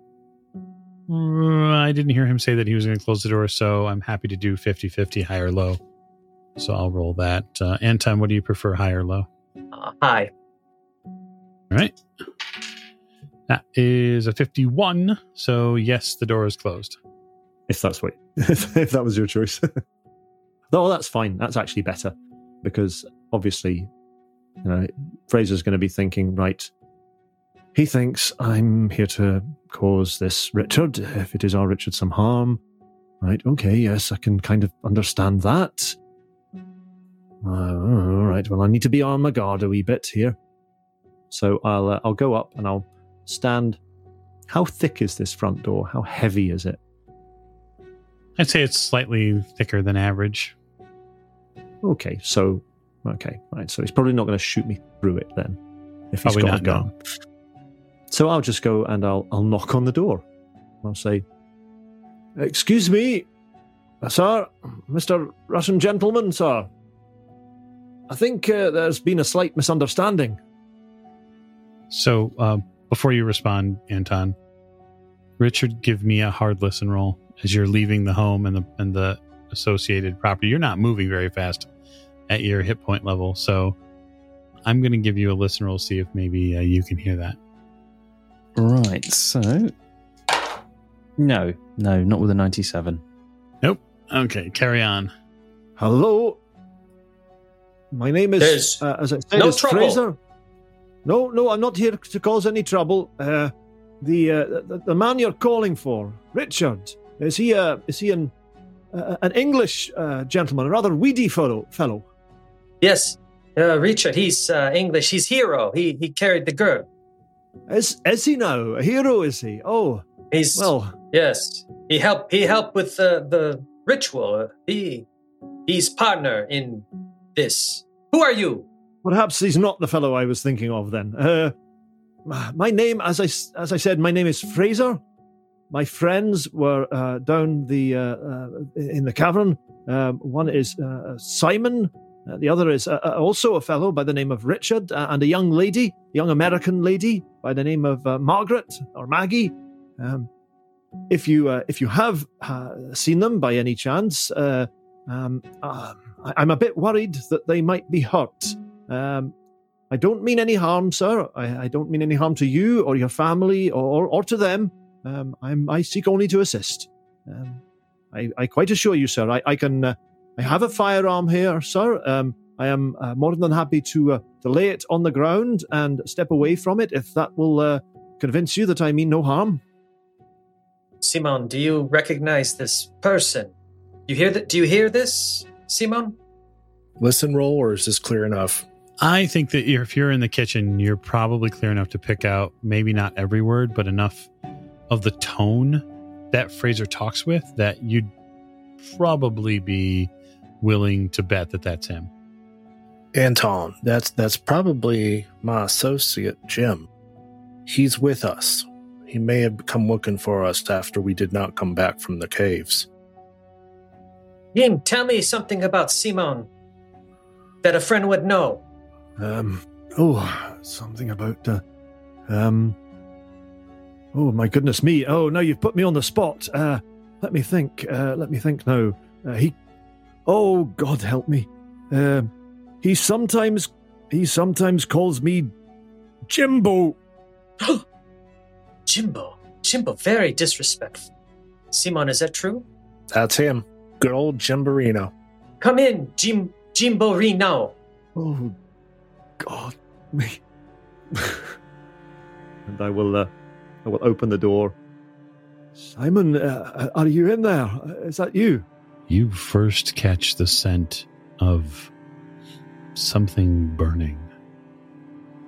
Uh, I didn't hear him say that he was going to close the door, so I'm happy to do 50 50 high or low. So I'll roll that. Uh, Anton, what do you prefer, high or low?
Uh, hi.
All right. That is a 51. So, yes, the door is closed.
If that's what, if that was your choice. oh, that's fine. That's actually better because obviously, you know, Fraser's going to be thinking, right. He thinks I'm here to cause this Richard, if it is our Richard, some harm. Right. Okay. Yes, I can kind of understand that. Uh, all right. Well, I need to be on my guard a wee bit here. So I'll uh, I'll go up and I'll stand. How thick is this front door? How heavy is it?
I'd say it's slightly thicker than average.
Okay, so okay, right. So he's probably not going to shoot me through it then, if he's
Probably
got
not,
a gun. So I'll just go and I'll I'll knock on the door. I'll say, "Excuse me, sir, Mister Russian gentleman, sir. I think uh, there's been a slight misunderstanding."
So, uh, before you respond, Anton, Richard, give me a hard listen roll as you're leaving the home and the and the associated property. You're not moving very fast at your hit point level, so I'm going to give you a listen roll. See if maybe uh, you can hear that.
Right. So, no, no, not with a ninety-seven. Nope.
Okay, carry on.
Hello, my name is,
There's
uh, as I said,
no
is
trouble.
Fraser. No, no, I'm not here to cause any trouble. Uh, the, uh, the the man you're calling for, Richard, is he uh, is he an uh, an English uh, gentleman, a rather weedy fellow? Fellow.
Yes. Uh, Richard. He's uh, English. He's hero. He he carried the girl.
Is is he now a hero? Is he? Oh,
He's
well,
yes. He helped. He helped with the the ritual. He he's partner in this. Who are you?
perhaps he's not the fellow I was thinking of. Then, uh, my name, as I as I said, my name is Fraser. My friends were uh, down the uh, uh, in the cavern. Um, one is uh, Simon. Uh, the other is uh, uh, also a fellow by the name of Richard, uh, and a young lady, young American lady by the name of uh, Margaret or Maggie. Um, if you if you have seen them by any chance, um, uh, I- I'm a bit worried that they might be hurt. Um, I don't mean any harm, sir. I, I don't mean any harm to you or your family or, or to them. Um, I seek only to assist. Um, I, I quite assure you, sir. I, I can. I have a firearm here, sir. Um, I am uh, more than happy to uh, to lay it on the ground and step away from it if that will uh, convince you that I mean no harm.
Simon, do you recognize this person? You hear that? Do you hear this, Simon?
Listen roll, or is this clear enough?
I think that if you're in the kitchen, you're probably clear enough to pick out maybe not every word, but enough of the tone that Fraser talks with that you'd probably be willing to bet that that's him.
Anton, that's that's probably my associate Jim. He's with us. He may have come looking for us after we did not come back from the caves.
Jim, tell me something about Simon that a friend would know.
Um, oh, something about, uh, um, oh my goodness me. Oh, now you've put me on the spot. Uh, let me think. Uh, let me think now. Uh, he, oh God help me. Um, he sometimes, he sometimes calls me Jimbo.
Jimbo. Jimbo, very disrespectful. Simon, is that true?
That's him. Good old Jimborino.
Come in, Jim Jimbo Reno.
Oh, God me. and I will, uh, I will open the door, Simon, uh, are you in there? Is that you?
You first catch the scent of something burning.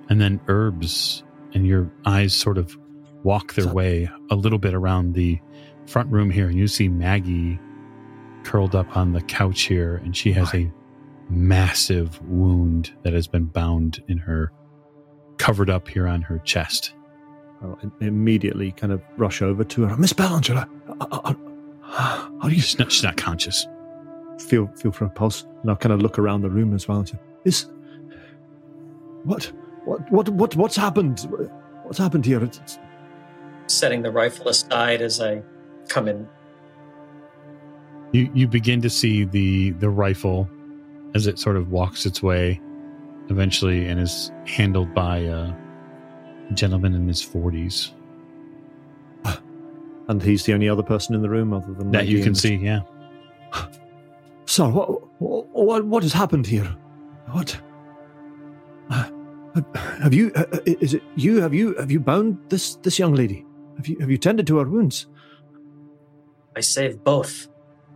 And then herbs, and your eyes sort of walk their way a little bit around the front room here, and you see Maggie curled up on the couch here, and she has a massive wound that has been bound in her, covered up here on her chest.
I'll immediately kind of rush over to her. Miss Bellinger, uh, uh, are you
She's not, she's not conscious.
feel feel for a pulse? And I'll kind of look around the room as well. Say, Is what what what what what's happened? What's happened here? It's, it's-
Setting the rifle aside as I come in.
You you begin to see the the rifle as it sort of walks its way eventually and is handled by a gentleman in his 40s
and he's the only other person in the room other than
that you can see yeah
Sir, what what what has happened here? What? Uh, have you? Uh, is it you? Have you? Have you bound this this young lady? Have you? Have you tended to her wounds?
I saved both.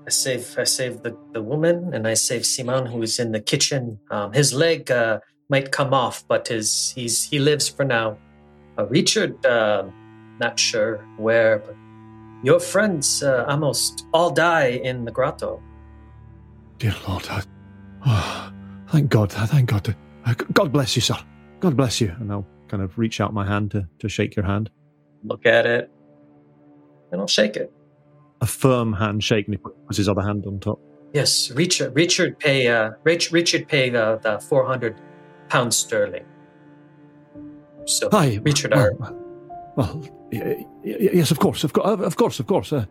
I save I save the, the woman and I save Simon who is in the kitchen. Um, his leg uh, might come off, but his he's he lives for now. Uh, Richard, uh, not sure where, but your friends uh, almost all die in the grotto.
Dear Lord, I, oh, thank God, thank God. Uh, God bless you, sir. God bless you. And I'll kind of reach out my hand to, to shake your hand.
Look at it, and I'll shake it.
A firm handshake, and he puts his other hand on top.
Yes, Richard. Richard pay. Uh, Rich, Richard pay uh, the four hundred pounds sterling. So
Hi,
Richard,
well, well, yes, of course, of course, of course, of course. Uh,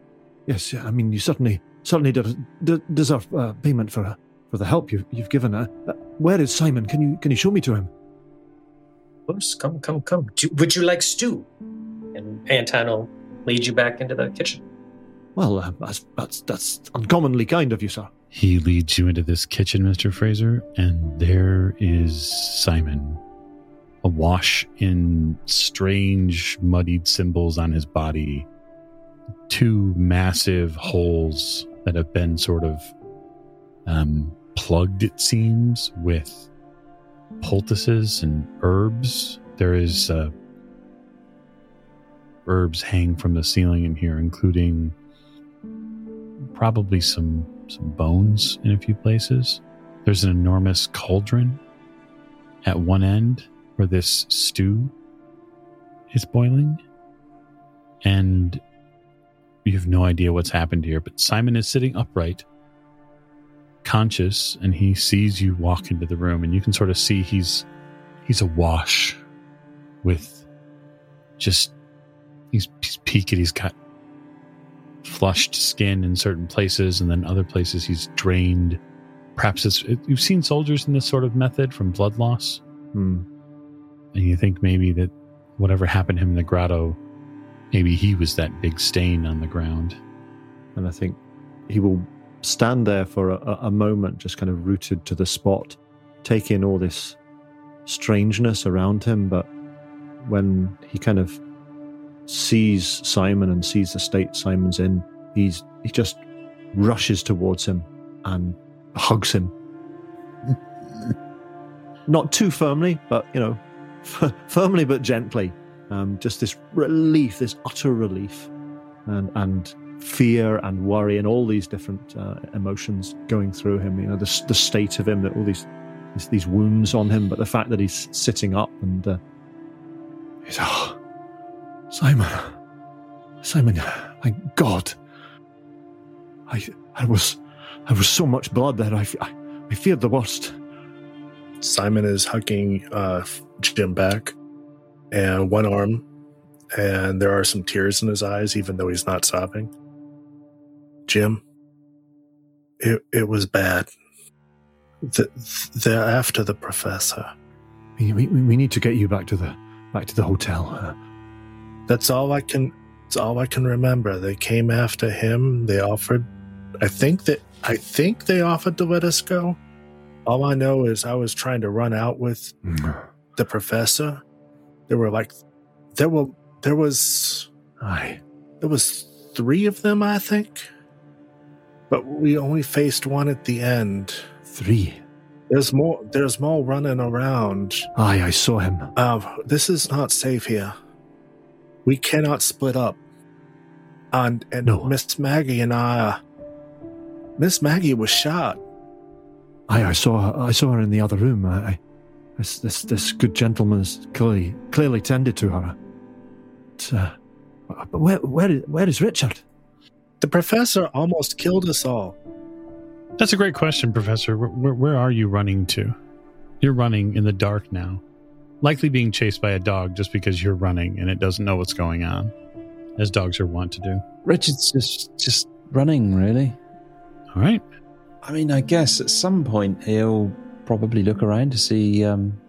yes, I mean, you certainly, certainly de- de- deserve uh, payment for uh, for the help you've, you've given. Uh, uh, where is Simon? Can you can you show me to him?
Of course, come, come, come. Do, would you like stew? And Anton will lead you back into the kitchen.
Well, uh, that's that's that's uncommonly kind of you, sir.
he leads you into this kitchen mr fraser and there is simon awash in strange muddied symbols on his body two massive holes that have been sort of um, plugged it seems with poultices and herbs there is uh, herbs hang from the ceiling in here including probably some some bones in a few places. There's an enormous cauldron at one end where this stew is boiling. And you have no idea what's happened here, but Simon is sitting upright, conscious, and he sees you walk into the room and you can sort of see he's he's awash with just he's, he's peaked, he's got flushed skin in certain places, and then other places he's drained. Perhaps it's it, you've seen soldiers in this sort of method from blood loss,
Hmm.
And you think maybe that whatever happened to him in the grotto, maybe he was that big stain on the ground.
And I think he will stand there for a, a- moment, just kind of rooted to the spot, take in all this strangeness around him. But when he kind of sees Simon and sees the state Simon's in, he's he just rushes towards him and hugs him. Not too firmly, but you know, firmly but gently. Um, just this relief, this utter relief, and and fear and worry and all these different uh, emotions going through him. You know, the the state of him, that all these these, these wounds on him, but the fact that he's sitting up and uh, he's oh, Simon, Simon, thank God. I I was I was so much blood there. I, I, I feared the worst.
Simon is hugging uh, Jim back and one arm, and there are some tears in his eyes, even though he's not sobbing. Jim, it it was bad. The, the after the professor.
We, we, we need to get you back to the back to the hotel. Uh,
That's all I can. That's all I can remember. They came after him. They offered. I think that I think they offered to let us go. All I know is I was trying to run out with the professor. There were like, there were there was
aye.
there was three of them, I think. But we only faced one at the end.
Three.
There's more. There's more running around.
Aye, I saw him.
Uh, this is not safe here. We cannot split up. And and
No.
Miss Maggie and I. Miss Maggie was shot.
Aye, I saw her. I saw her in the other room. I, I this, this this good gentleman has clearly clearly tended to her. But, uh, but where where is, where is Richard?
The professor almost killed us all.
That's a great question, Professor. Where, where, where are you running to? You're running in the dark now, likely being chased by a dog just because you're running and it doesn't know what's going on, as dogs are wont to do.
Richard's just just running, really.
All right.
I mean, I guess at some point he'll probably look around to see um,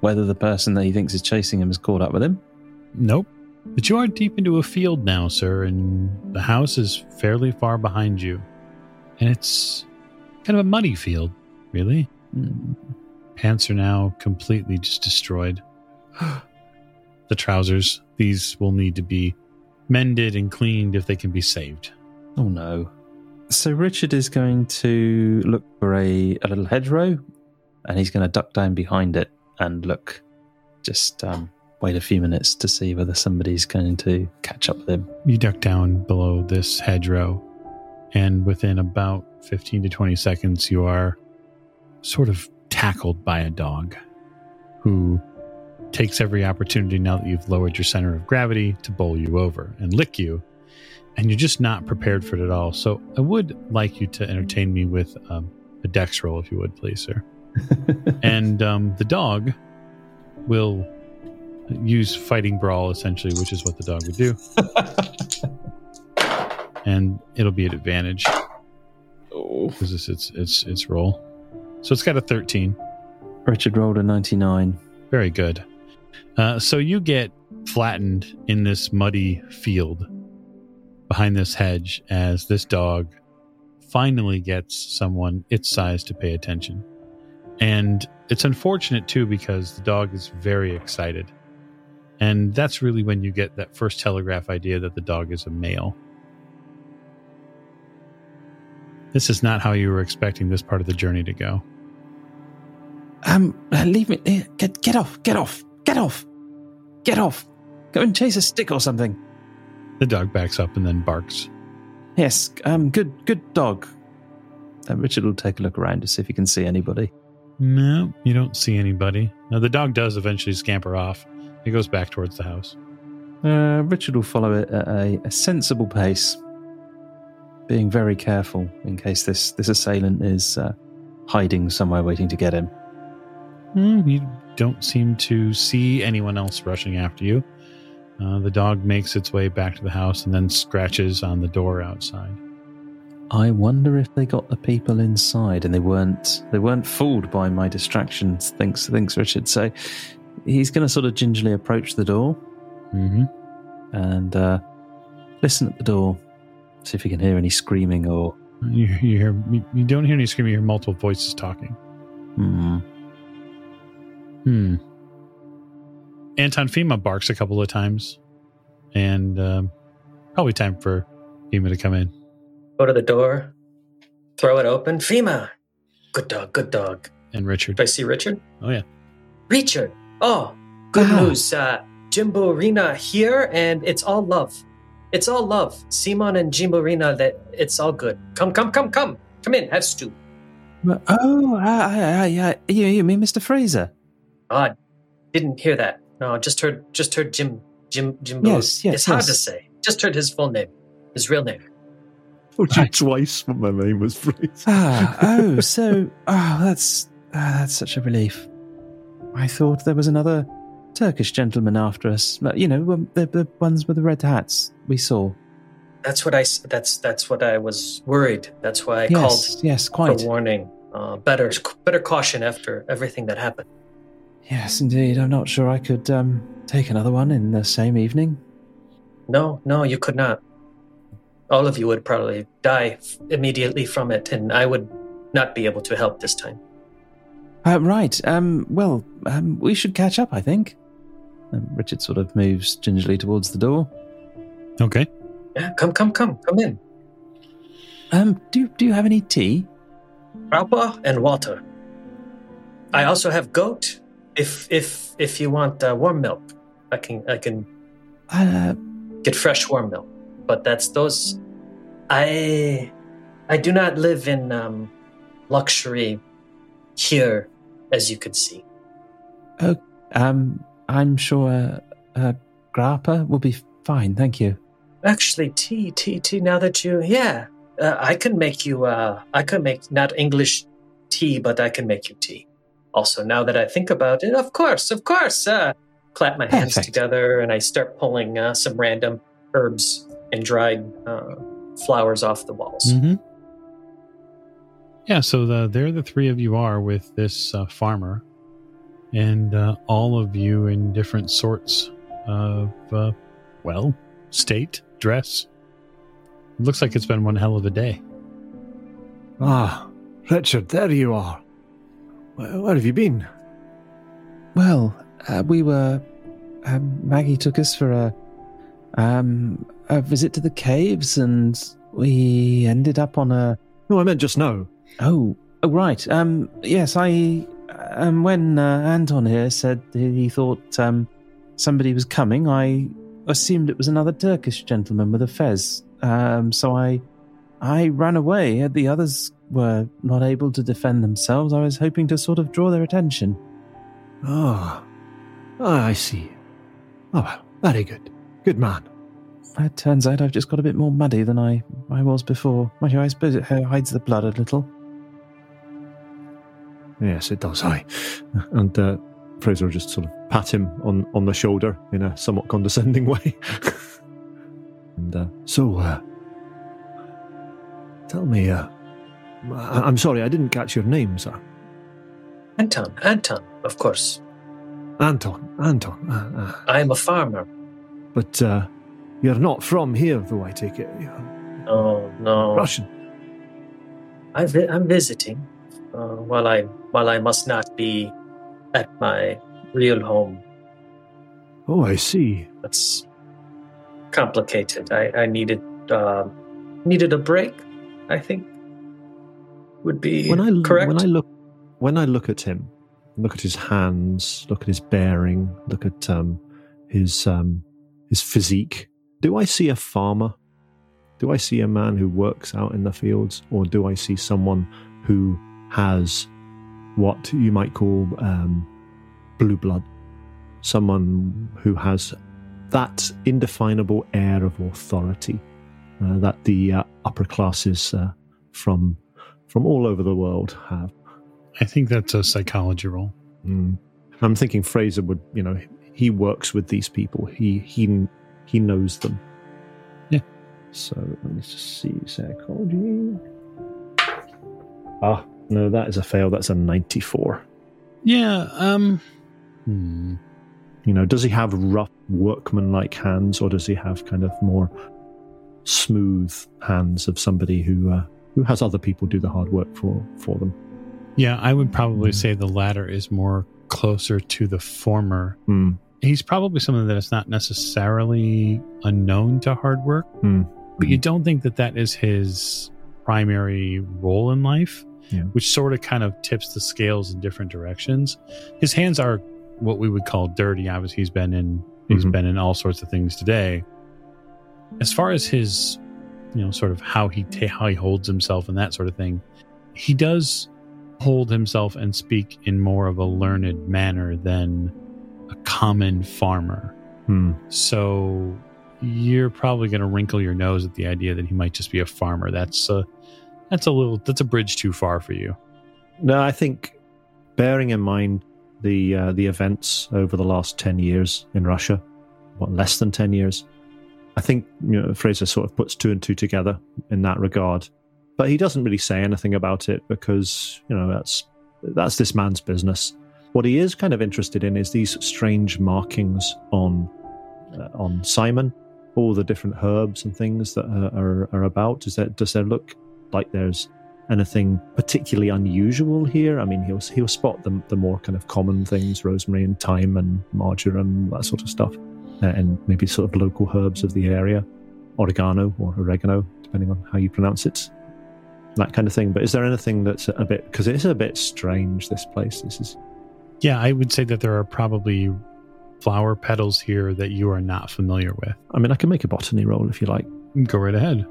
whether the person that he thinks is chasing him has caught up with him.
Nope. But you are deep into a field now, sir, and the house is fairly far behind you. And it's kind of a muddy field, really.
Hmm.
Pants are now completely just destroyed. the trousers, these will need to be mended and cleaned if they can be saved.
Oh no. So Richard is going to look for a, a little hedgerow and he's going to duck down behind it and look. Just um, wait a few minutes to see whether somebody's going to catch up with him.
You duck down below this hedgerow, and within about 15 to 20 seconds, you are sort of tackled by a dog who takes every opportunity now that you've lowered your center of gravity to bowl you over and lick you. And you're just not prepared for it at all. So I would like you to entertain me with um, a dex roll, if you would, please, sir. and um, the dog will use fighting brawl essentially, which is what the dog would do, and it'll be at advantage
oh.
because it's its its its roll. So it's got a thirteen.
Richard rolled a 99.
Very good. Uh, so you get flattened in this muddy field behind this hedge as this dog finally gets someone its size to pay attention. And it's unfortunate too because the dog is very excited. And that's really when you get that first telegraph idea that the dog is a male. This is not how you were expecting this part of the journey to go.
Um, uh, leave me. eh, Get get off! Get off! Get off! Get off! Go and chase a stick or something.
The dog backs up and then barks.
Yes. Um. Good. Good dog. Uh, Richard will take a look around to see if he can see anybody.
No, you don't see anybody. Now, the dog does eventually scamper off. He goes back towards the house.
Uh, Richard will follow it at a, a sensible pace, being very careful in case this this assailant is uh, hiding somewhere waiting to get him.
Hmm, you don't seem to see anyone else rushing after you. Uh, the dog makes its way back to the house and then scratches on the door outside.
I wonder if they got the people inside and they weren't they weren't fooled by my distractions. Thinks thinks Richard. So he's going to sort of gingerly approach the door
Mm-hmm.
and uh, listen at the door, see if he can hear any screaming or.
You, you hear you, you don't hear any screaming. You hear multiple voices talking.
Hmm.
Hmm. Anton Fema barks a couple of times, and um, probably time for Fema to come in.
Go to the door, throw it open. Fema, good dog, good dog.
And Richard.
Do I see Richard?
Oh yeah.
Richard. Oh, good
Ah.
news. Uh, Jimbo Rena here, and it's all love. It's all love. Simon and Jimbo Rena, that it's all good. Come, come, come, come. Come in, have stew.
Oh, ah, ah, ah, yeah. You, you mean Mr. Fraser?
Ah, didn't hear that. No, just heard, just heard Jim, Jim, Jimbo.
Yes, yes,
It's hard to say. Just heard his full name, his real name.
told you twice when my name was Fraser.
Ah, oh, so oh, that's ah, that's such a relief. I thought there was another Turkish gentleman after us. But, You know, um, the, the ones with the red hats we saw.
That's what I. s- That's that's what I was worried. That's why I
yes,
called
yes,
for
quite.
warning. Uh, better, better caution after everything that happened.
Yes, indeed. I'm not sure I could um, take another one in the same evening.
No, no, you could not. All of you would probably die immediately from it, and I would not be able to help this time.
Uh, right. Um, well, um, we should catch up. I think. Um, Richard sort of moves gingerly towards the door.
Okay.
Yeah, come, come, come, come in.
Um, do do you have any tea?
Grappa and water. I also have goat. If if if you want uh, warm milk, I can I can
Uh,
get fresh warm milk. But that's those. I I do not live in um, luxury here, as you could see.
um, I'm sure uh, uh, grappa will be fine. Thank you.
Actually, tea, tea, tea. Now that you, yeah, uh, I can make you. Uh, I can make not English tea, but I can make you tea. Also, now that I think about it, of course, of course. Uh, clap my hands
Perfect.
together and I start pulling uh, some random herbs and dried uh, flowers off the walls.
Mm-hmm.
Yeah, so the, there the three of you are with this uh, farmer, and uh, all of you in different sorts of, uh, well, state, dress. It looks like it's been one hell of a day.
Ah, Richard, there you are. Where, where have you been?
Well, uh, we were. Um, Maggie took us for a um, a visit to the caves, and we ended up on a.
No, I meant just now.
Oh, oh right. Um, yes, I. Um, when uh, Anton here said he thought um, somebody was coming, I assumed it was another Turkish gentleman with a fez. Um, so I, I ran away. The others were not able to defend themselves. I was hoping to sort of draw their attention.
Ah, ah, I see. Oh, well, very good. Good man.
It turns out I've just got a bit more muddy than I, I was before. I suppose it hides the blood a little.
Yes, it does. Aye. And uh, Fraser just sort of pat him on, on the shoulder in a somewhat condescending way. and uh, so, uh, tell me, uh, I- I'm sorry, I didn't catch your name, sir.
Anton, Anton, of course.
Anton, Anton. Uh, uh,
I am a farmer.
but uh, you're not from here, though, I take it. You're
Oh no,
Russian.
I vi- I'm visiting. Uh, while I while I must not be at my real home.
Oh, I see.
That's complicated. I I needed uh, needed a break. I think would be
when I
correct.
when I look when I look at him, look at his hands, look at his bearing, look at um, his um, his physique. Do I see a farmer? Do I see a man who works out in the fields, or do I see someone who has what you might call um, blue blood? Someone who has that indefinable air of authority uh, that the uh, upper classes uh, from from all over the world have.
I think that's a psychology roll.
Mm. I'm thinking Fraser would, you know, he works with these people. He he he knows them.
Yeah.
So let me just see psychology. Ah, no, that is a fail. That's a 94.
Yeah, um, hmm.
You know, does he have rough workman-like hands, or does he have kind of more smooth hands of somebody who uh, who has other people do the hard work for for them?
Yeah, I would probably
Mm.
say the latter is more closer to the former.
Hmm.
He's probably someone that is not necessarily unknown to hard work,
Hmm.
but you don't think that that is his primary role in life,
Yeah.
which sort of kind of tips the scales in different directions. His hands are what we would call dirty. Obviously, he's been in he's
Mhm.
been in all sorts of things today. As far as his, you know, sort of how he ta- how he holds himself and that sort of thing, he does hold himself and speak in more of a learned manner than a common farmer.
Hmm.
So you're probably going to wrinkle your nose at the idea that he might just be a farmer. That's a that's a little that's a bridge too far for you.
No, I think bearing in mind the uh, the events over the last ten years in Russia, what less than ten years, I think you know Fraser sort of puts two and two together in that regard. But he doesn't really say anything about it because you know that's that's this man's business. What he is kind of interested in is these strange markings on uh, on Simon, all the different herbs and things that are, are, are about. Does that does there look like there's anything particularly unusual here? I mean, he'll he'll spot the the more kind of common things, rosemary and thyme and marjoram, that sort of stuff, and maybe sort of local herbs of the area. oregano or oregano, depending on how you pronounce it. That kind of thing. But is there anything that's a bit because it is a bit strange? This place. This is
Yeah, I would say that there are probably flower petals here that you are not familiar with.
I mean, I can make a botany roll if you like.
Go right ahead.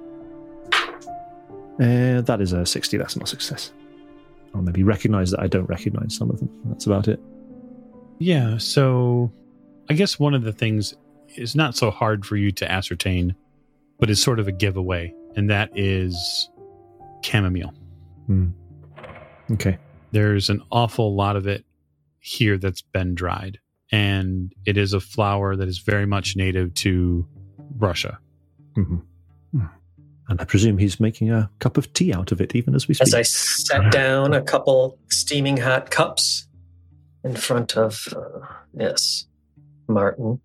Uh, that is a 60. That's not a success. I'll maybe recognize that I don't recognize some of them. That's about it.
Yeah, so I guess one of the things is not so hard for you to ascertain, but is sort of a giveaway, and that is chamomile.
Hmm. Okay.
There's an awful lot of it here that's been dried, and it is a flower that is very much native to Russia.
hmm And I presume he's making a cup of tea out of it, even as we speak.
As I set down a couple steaming hot cups in front of, uh, yes, Martin,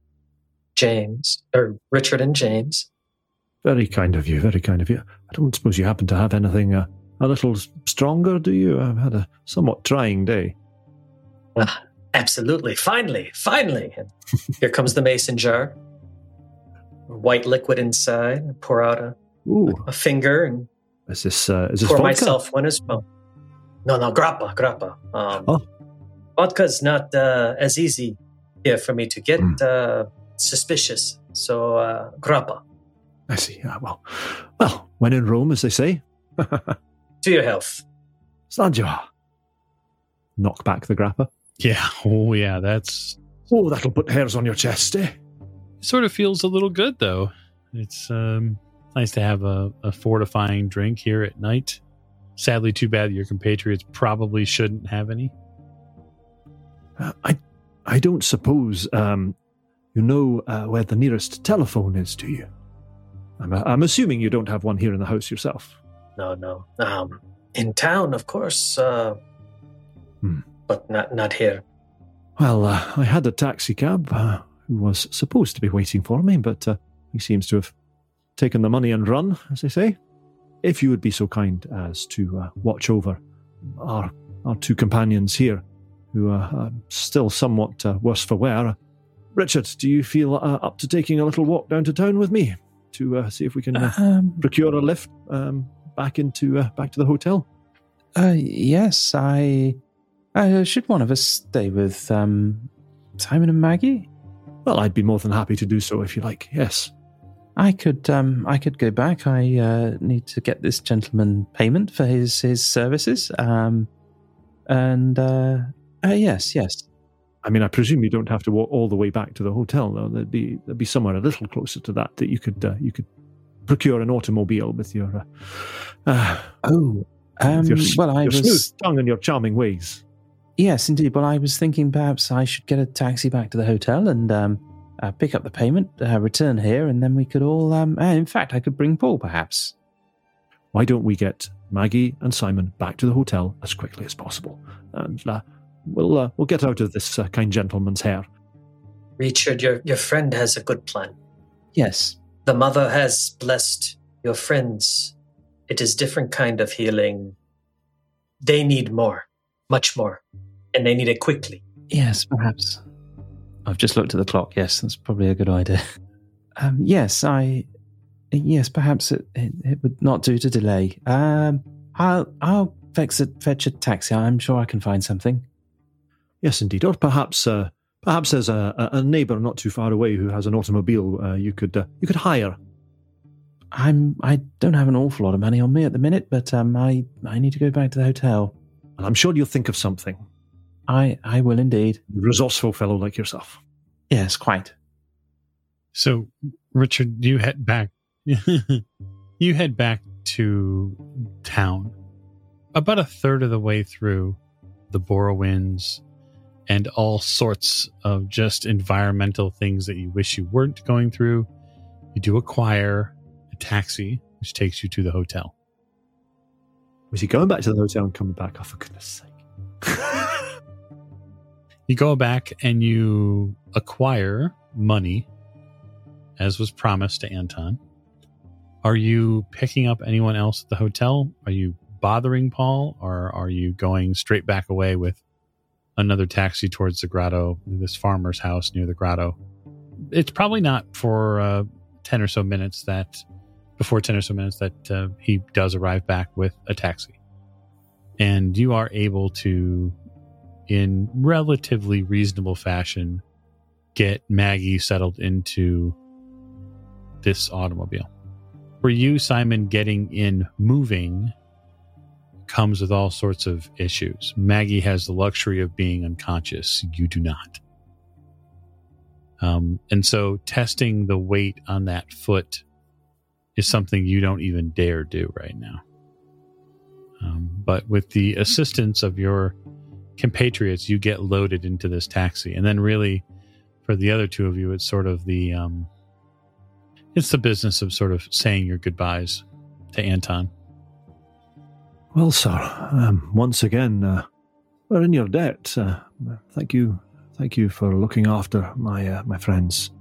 James, or Richard and James.
Very kind of you. Very kind of you. I don't suppose you happen to have anything uh, a little stronger, do you? I've had a somewhat trying day.
Ah, absolutely. Finally, finally. And here comes the mason jar. White liquid inside. I pour out a,
Ooh,
a finger and
is this uh, is this
pour
vodka?
myself one as well. No, no, grappa, grappa. Um,
Oh.
Vodka's not uh, as easy here for me to get.
Mm.
Uh, suspicious. So, uh, grappa.
I see. Ah, well, well, when in Rome, as they say.
To your health.
Sanjo. Knock back the grappa.
Yeah, oh yeah, that's
Oh, that'll put hairs on your chest, eh?
sort of feels a little good though. It's um, nice to have a, a fortifying drink here at night. Sadly, too bad your compatriots probably shouldn't have any.
Uh, I, I don't suppose um, you know uh, where the nearest telephone is to you. I'm, uh, I'm assuming you don't have one here in the house yourself.
No, no. Um, in town, of course, uh,
Hmm.
but not not here.
Well, uh, I had a taxi cab uh, who was supposed to be waiting for me, but uh, he seems to have taken the money and run, as they say. If you would be so kind as to uh, watch over our our two companions here, who are uh, still somewhat uh, worse for wear. Richard, do you feel uh, up to taking a little walk down to town with me to uh, see if we can uh,
Um,
procure a lift um, back into uh, back to the hotel?
uh, yes, I. Uh, should one of us stay with um, Simon and Maggie?
Well, I'd be more than happy to do so if you like. Yes.
I could. Um, I could go back. I uh, need to get this gentleman payment for his his services. Um, and uh, uh, yes, yes.
I mean, I presume you don't have to walk all the way back to the hotel, though. There'd be there'd be somewhere a little closer to that that you could uh, you could procure an automobile with your uh, uh,
Oh, um,
your,
well, I was.
tongue and your charming ways.
Yes, indeed. Well, I was thinking perhaps I should get a taxi back to the hotel and um, uh, pick up the payment, uh, return here, and then we could all. Um, uh, in fact, I could bring Paul, perhaps.
Why don't we get Maggie and Simon back to the hotel as quickly as possible, and uh, we'll uh, we'll get out of this uh, kind gentleman's hair.
Richard, your your friend has a good plan.
Yes.
The mother has blessed your friends. It is different kind of healing. They need more, much more, and they need it quickly.
Yes, perhaps. I've just looked at the clock. Yes, that's probably a good idea. Um, yes, I. Yes, perhaps it, it, it would not do to delay. Um, I'll I'll fetch a, fetch a taxi. I'm sure I can find something.
Yes, indeed, or perhaps uh, perhaps there's a, a a neighbour not too far away who has an automobile uh, you could uh, you could hire.
I'm I don't have an awful lot of money on me at the minute, but um, I I need to go back to the hotel.
And I'm sure you'll think of something.
I I will indeed.
Resourceful fellow like yourself.
Yes, quite.
So, Richard, you head back. you head back to town. About a third of the way through the Borrowinds and all sorts of just environmental things that you wish you weren't going through, you do acquire a taxi, which takes you to the hotel.
Was he going back to the hotel and coming back? Oh, for goodness sake.
You go back and you acquire money, as was promised to Anton. Are you picking up anyone else at the hotel? Are you bothering Paul, or are you going straight back away with another taxi towards the grotto, this farmer's house near the grotto? It's probably not for uh, ten or so minutes that before ten or so minutes that uh, he does arrive back with a taxi, and you are able to, in relatively reasonable fashion, get Maggie settled into this automobile. For you, Simon, getting in moving comes with all sorts of issues. Maggie has the luxury of being unconscious. You do not. Um, and so testing the weight on that foot is something you don't even dare do right now. Um, but with the assistance of your compatriots, you get loaded into this taxi. And then, really, for the other two of you, it's sort of the um, it's the business of sort of saying your goodbyes to Anton.
Well, sir, um, once again, uh, we're in your debt. Uh, thank you, thank you for looking after my uh, my friends.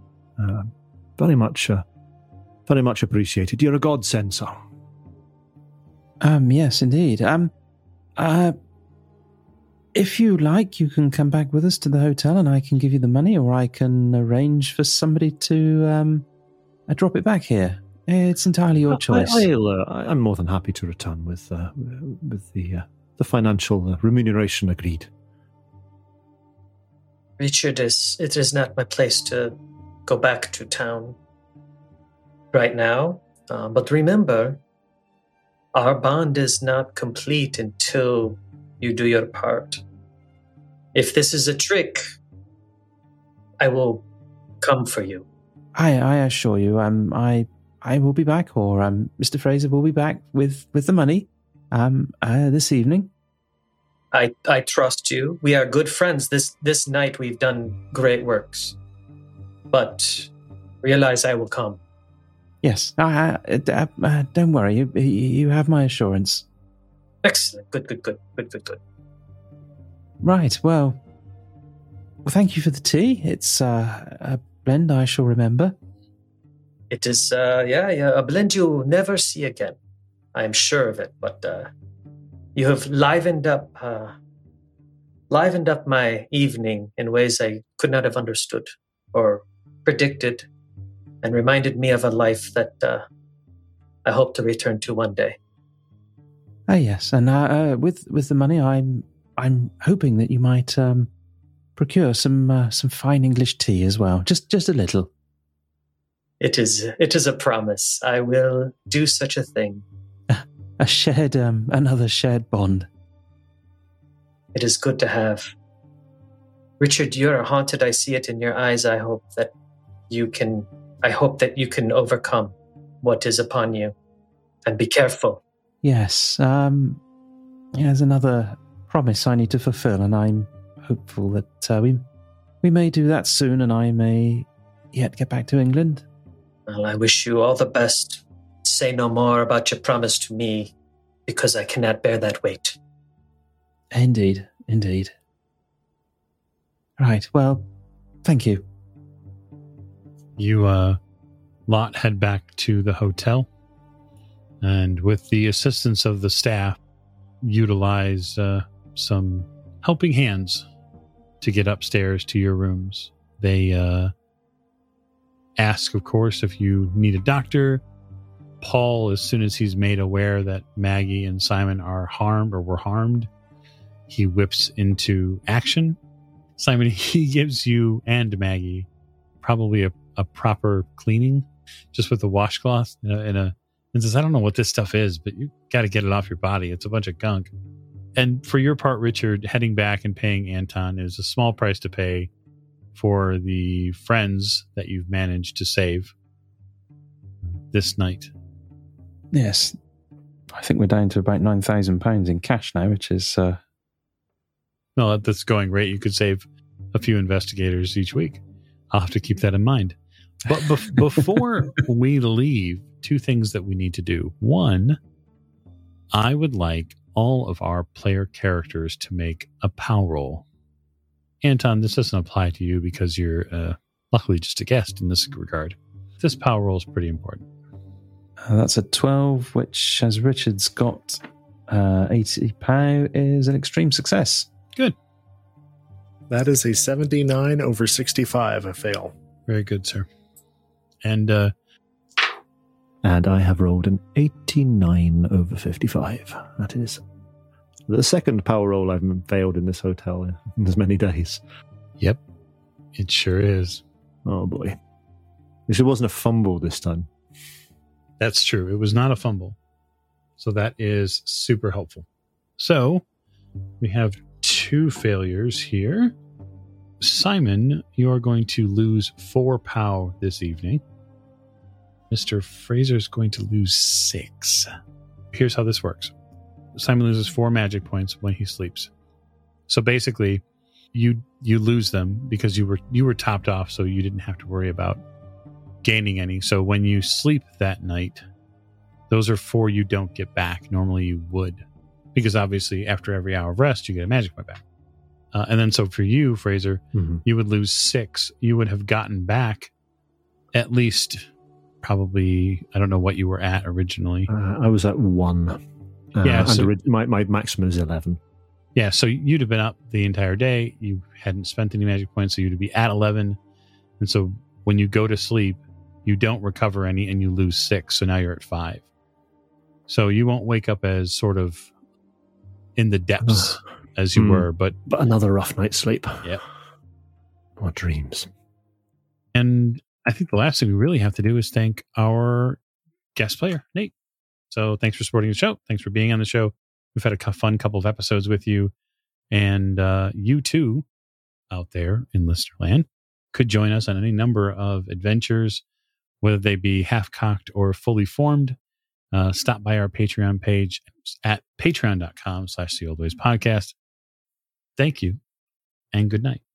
Uh, very much, uh, very much appreciated. You're a godsend, sir.
Um, yes, indeed. Um, uh, if you like, you can come back with us to the hotel, and I can give you the money, or I can arrange for somebody to um, uh, drop it back here. It's entirely your choice.
I, will uh, I'm more than happy to return with uh, with the uh, the financial uh, remuneration agreed.
Richard, is it is not my place to go back to town right now. Uh, but remember, our bond is not complete until you do your part. If this is a trick, I will come for you.
I, I assure you, um, I I will be back, or um, Mr. Fraser will be back with, with the money um, uh, this evening.
I I trust you. We are good friends. This this night we've done great works, but realize I will come.
Yes, uh, uh, uh, don't worry. You you have my assurance.
Excellent. Good. Good. Good. Good. Good. Good.
Right. Well. Well, thank you for the tea. It's uh, a blend I shall remember.
It is, uh, yeah, yeah, a blend you'll never see again. I am sure of it. But uh, you have livened up, uh, livened up my evening in ways I could not have understood or predicted, and reminded me of a life that uh, I hope to return to one day.
Ah, yes, and uh, uh, with with the money, I'm I'm hoping that you might um, procure some uh, some fine English tea as well, just just a little.
It is it is a promise. I will do such a thing.
A shared um another shared bond.
It is good to have. Richard, you're haunted. I see it in your eyes. I hope that you can I hope that you can overcome what is upon you. And be careful.
Yes. Um there's another promise I need to fulfill, and I'm hopeful that uh, we we may do that soon, and I may yet get back to England.
Well, I wish you all the best. Say no more about your promise to me, because I cannot bear that weight.
Indeed, indeed. Right, well, thank you.
You, uh, lot head back to the hotel, and with the assistance of the staff, utilize uh, some helping hands to get upstairs to your rooms. They uh, ask, of course, if you need a doctor. Paul, as soon as he's made aware that Maggie and Simon are harmed or were harmed, he whips into action. Simon, he gives you and Maggie probably a, a proper cleaning just with a washcloth in a, in a and says, I don't know what this stuff is, but you got to get it off your body. It's a bunch of gunk. And for your part, Richard, heading back and paying Anton is a small price to pay for the friends that you've managed to save this night.
Yes. I think we're down to about £9,000 in cash now, which is. Uh...
Well, at this going rate, you could save a few investigators each week. I'll have to keep that in mind. But bef- before we leave, two things that we need to do. One, I would like all of our player characters to make a POW roll Anton, this doesn't apply to you because you're uh, luckily just a guest in this regard. This power roll is pretty important.
Uh, that's a 12, which, as Richard's got uh, 80 POW, is an extreme success.
Good.
That is a 79 over 65, a fail.
Very good, sir. And uh,
And I have rolled an 89 over 55. That is the second power roll I've failed in this hotel in as many days.
Yep, it sure is.
Oh boy. At least it wasn't a fumble this time.
That's true. It was not a fumble. So that is super helpful. So we have two failures here. Simon, you are going to lose four POW this evening. Mr. Fraser is going to lose six. Here's how this works Simon loses four magic points when he sleeps. So basically, you you lose them because you were you were topped off, so you didn't have to worry about gaining any. So when you sleep that night, those are four you don't get back. Normally you would, because obviously after every hour of rest, you get a magic point back. Uh, and then so for you, Fraser,
Mhm.
you would lose six. You would have gotten back at least probably I don't know what you were at originally.
Uh, I was at one. Uh,
Yeah, so-
ori- my, my maximum is 11.
Yeah, so you'd have been up the entire day. You hadn't spent any magic points, so you'd be at 11. And so when you go to sleep, you don't recover any and you lose six. So now you're at five. So you won't wake up as sort of in the depths as you
Hmm.
were. But,
But another rough night's sleep.
Yeah.
What dreams.
and I think the last thing we really have to do is thank our guest player, Nate. So thanks for supporting the show. Thanks for being on the show. We've had a fun couple of episodes with you. And uh, you too, out there in Listerland, could join us on any number of adventures, whether they be half cocked or fully formed. Uh, stop by our Patreon page at patreon.com slash the old ways podcast. Thank you and good night.